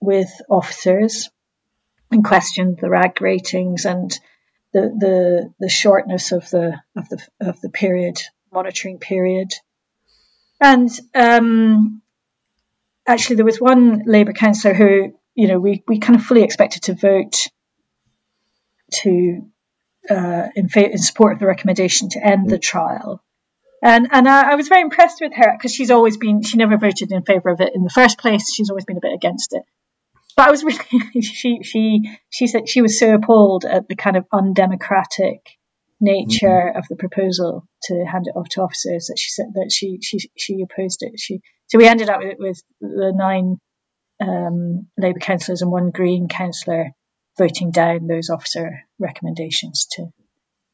with officers and questioned the RAG ratings and the the the shortness of the of the of the period monitoring period and um, actually, there was one Labour councillor who, you know, we, we kind of fully expected to vote to uh, in, fa- in support of the recommendation to end the trial. And and I, I was very impressed with her because she's always been she never voted in favour of it in the first place. She's always been a bit against it. But I was really she she she said she was so appalled at the kind of undemocratic nature mm-hmm. of the proposal to hand it off to officers that she said that she she she opposed it. She so we ended up with, with the nine um, Labour councillors and one Green councillor voting down those officer recommendations to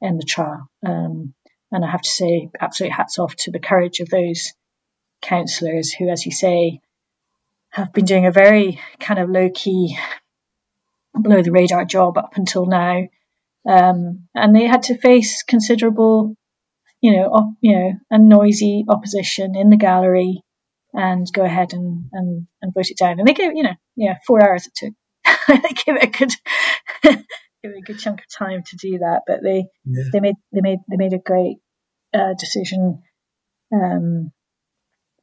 end the trial. Um, and I have to say, absolute hats off to the courage of those councillors who, as you say, have been doing a very kind of low key, below the radar job up until now um, and they had to face considerable, you know, op, you know, a noisy opposition in the gallery, and go ahead and, and, and vote it down. And they gave, you know, yeah, four hours it took. they gave it a good, give it a good chunk of time to do that. But they yeah. they made they made they made a great uh, decision. Um,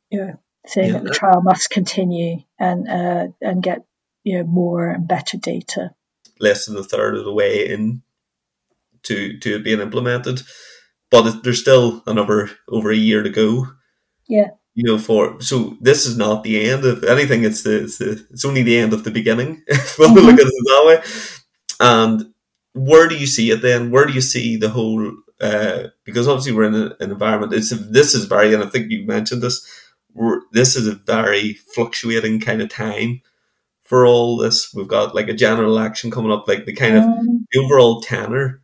you know, saying yeah. that the trial must continue and uh, and get you know more and better data. Less than a third of the way in to to it being implemented. But there's still another over a year to go. Yeah. You know, for so this is not the end of anything. It's the it's, the, it's only the end of the beginning. when we look at it that way. And where do you see it then? Where do you see the whole? Uh, because obviously we're in a, an environment. It's this is very, and I think you mentioned this. We're, this is a very fluctuating kind of time for all this. We've got like a general election coming up, like the kind of um, the overall tenor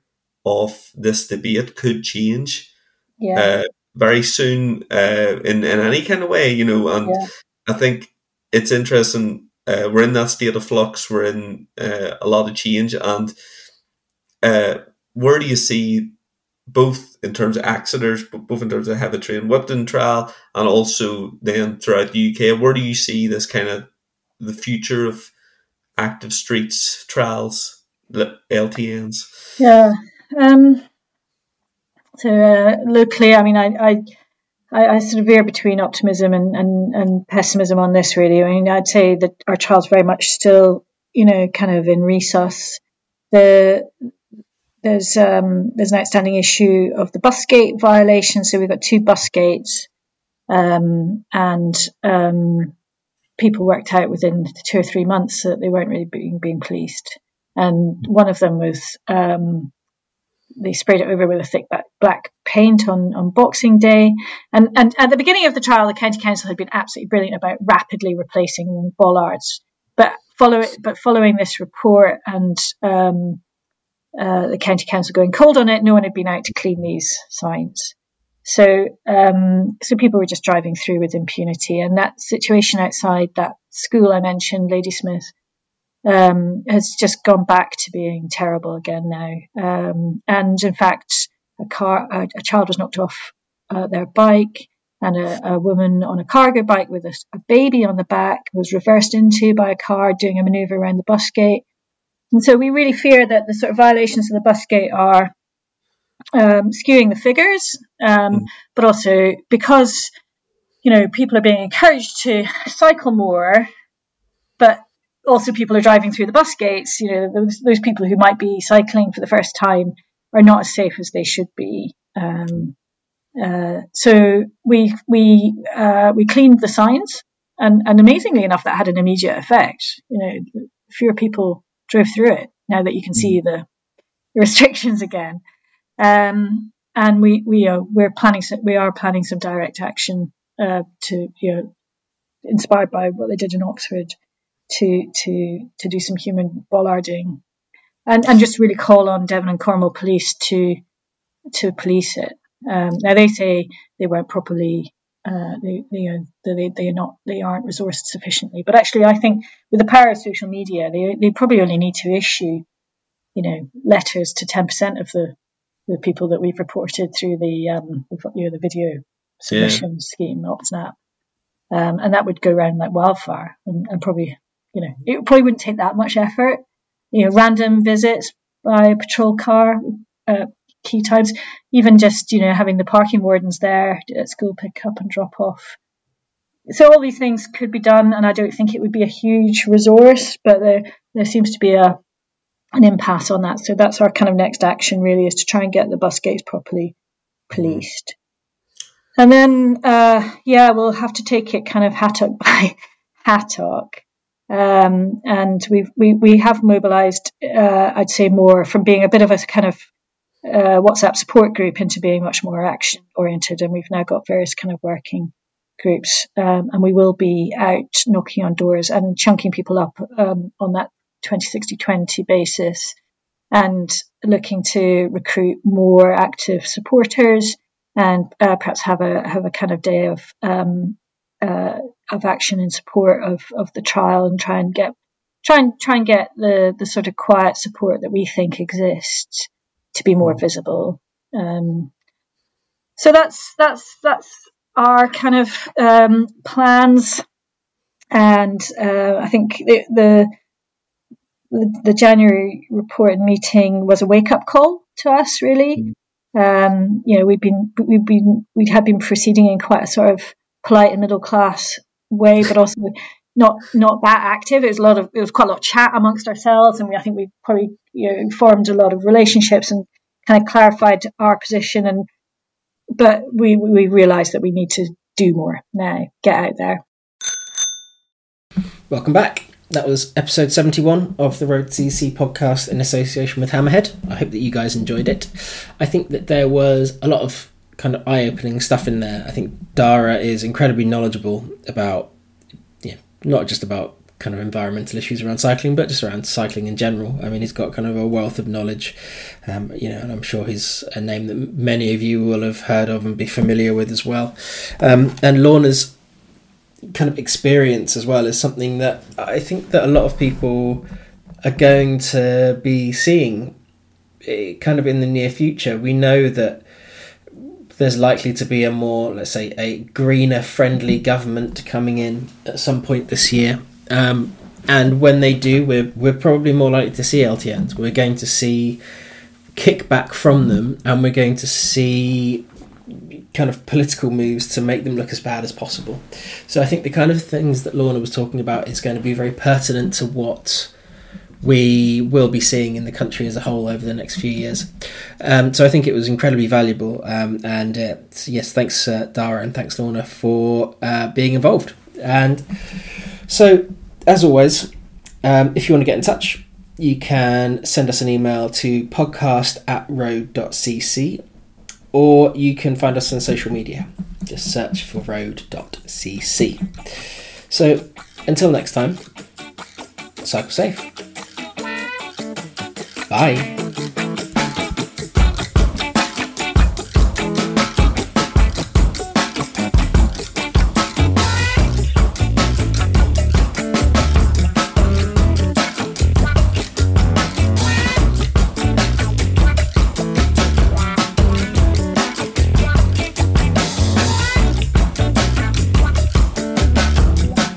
of this debate could change yeah. uh, very soon uh, in, in any kind of way, you know. And yeah. I think it's interesting. Uh, we're in that state of flux. We're in uh, a lot of change. And uh, where do you see both in terms of Exeter's, both in terms of Heavitree and Whipton trial, and also then throughout the UK, where do you see this kind of the future of active streets trials, LTNs? Yeah, um, so uh, locally, I mean, I, I, I, sort of veer between optimism and, and, and pessimism on this. Really, I mean, I'd say that our child's very much still, you know, kind of in resus. The there's um, there's an outstanding issue of the bus gate violation. So we've got two bus gates, um, and um, people worked out within two or three months that they weren't really being, being policed. And one of them was um, they sprayed it over with a thick black paint on, on Boxing Day. And, and at the beginning of the trial, the county council had been absolutely brilliant about rapidly replacing bollards. But follow it, but following this report and um, uh, the county council going cold on it, no one had been out to clean these signs. So, um, so people were just driving through with impunity, and that situation outside that school I mentioned, Ladysmith, um, has just gone back to being terrible again now. Um, and in fact, a car, a, a child was knocked off uh, their bike, and a, a, woman on a cargo bike with a, a, baby on the back was reversed into by a car doing a manoeuvre around the bus gate. And so we really fear that the sort of violations of the bus gate are um, skewing the figures, um, mm. but also because you know people are being encouraged to cycle more, but also people are driving through the bus gates. You know, those, those people who might be cycling for the first time are not as safe as they should be. Um, uh, so we we uh, we cleaned the signs, and, and amazingly enough, that had an immediate effect. You know, fewer people drove through it now that you can see the, the restrictions again. Um, and we we are we're planning some, we are planning some direct action uh, to you know inspired by what they did in Oxford to to to do some human bollarding and and just really call on Devon and Cornwall police to to police it. Um, now they say they weren't properly uh, they, they, they, they are not they aren't resourced sufficiently. But actually, I think with the power of social media, they they probably only need to issue, you know, letters to ten percent of the the people that we've reported through the um, you know the video submission yeah. scheme Op Snap, um, and that would go around like wildfire and, and probably you know, it probably wouldn't take that much effort. You know, random visits by a patrol car, uh, key times, even just, you know, having the parking wardens there at school pick up and drop off. So all these things could be done, and I don't think it would be a huge resource, but there, there seems to be a an impasse on that. So that's our kind of next action really is to try and get the bus gates properly policed. And then, uh, yeah, we'll have to take it kind of hattock by hattock. Um, and we've, we, we have mobilized, uh, I'd say more from being a bit of a kind of uh, WhatsApp support group into being much more action oriented. And we've now got various kind of working groups. Um, and we will be out knocking on doors and chunking people up um, on that 2060-20 basis and looking to recruit more active supporters and uh, perhaps have a have a kind of day of um, uh, of action in support of, of the trial and try and get try and try and get the the sort of quiet support that we think exists to be more visible. Um, so that's that's that's our kind of um, plans, and uh, I think the, the the January report and meeting was a wake up call to us. Really, mm. um, you know, we've been we've been we had been proceeding in quite a sort of polite and middle class way, but also not not that active. It was a lot of it was quite a lot of chat amongst ourselves, and we, I think we probably you know formed a lot of relationships and kind of clarified our position. And but we we realised that we need to do more now. Get out there. Welcome back. That was episode 71 of the Road CC podcast in association with Hammerhead. I hope that you guys enjoyed it. I think that there was a lot of kind of eye-opening stuff in there. I think Darach is incredibly knowledgeable about, yeah, not just about kind of environmental issues around cycling, but just around cycling in general. I mean, he's got kind of a wealth of knowledge, um, you know, and I'm sure he's a name that many of you will have heard of and be familiar with as well. Um, and Lorna's kind of experience as well is something that I think that a lot of people are going to be seeing eh, kind of in the near future. We know that there's likely to be a more, let's say, a greener friendly government coming in at some point this year. Um, and when they do, we're, we're probably more likely to see LTNs. We're going to see kickback from them, and we're going to see kind of political moves to make them look as bad as possible. So I think the kind of things that Lorna was talking about is going to be very pertinent to what we will be seeing in the country as a whole over the next few years. Um, so I think it was incredibly valuable. Um, and yes, thanks, uh, Darach, and thanks, Lorna, for uh, being involved. And so, as always, um, if you want to get in touch, you can send us an email to podcast at road.cc or you can find us on social media. Just search for road.cc. So, until next time, cycle safe. Bye.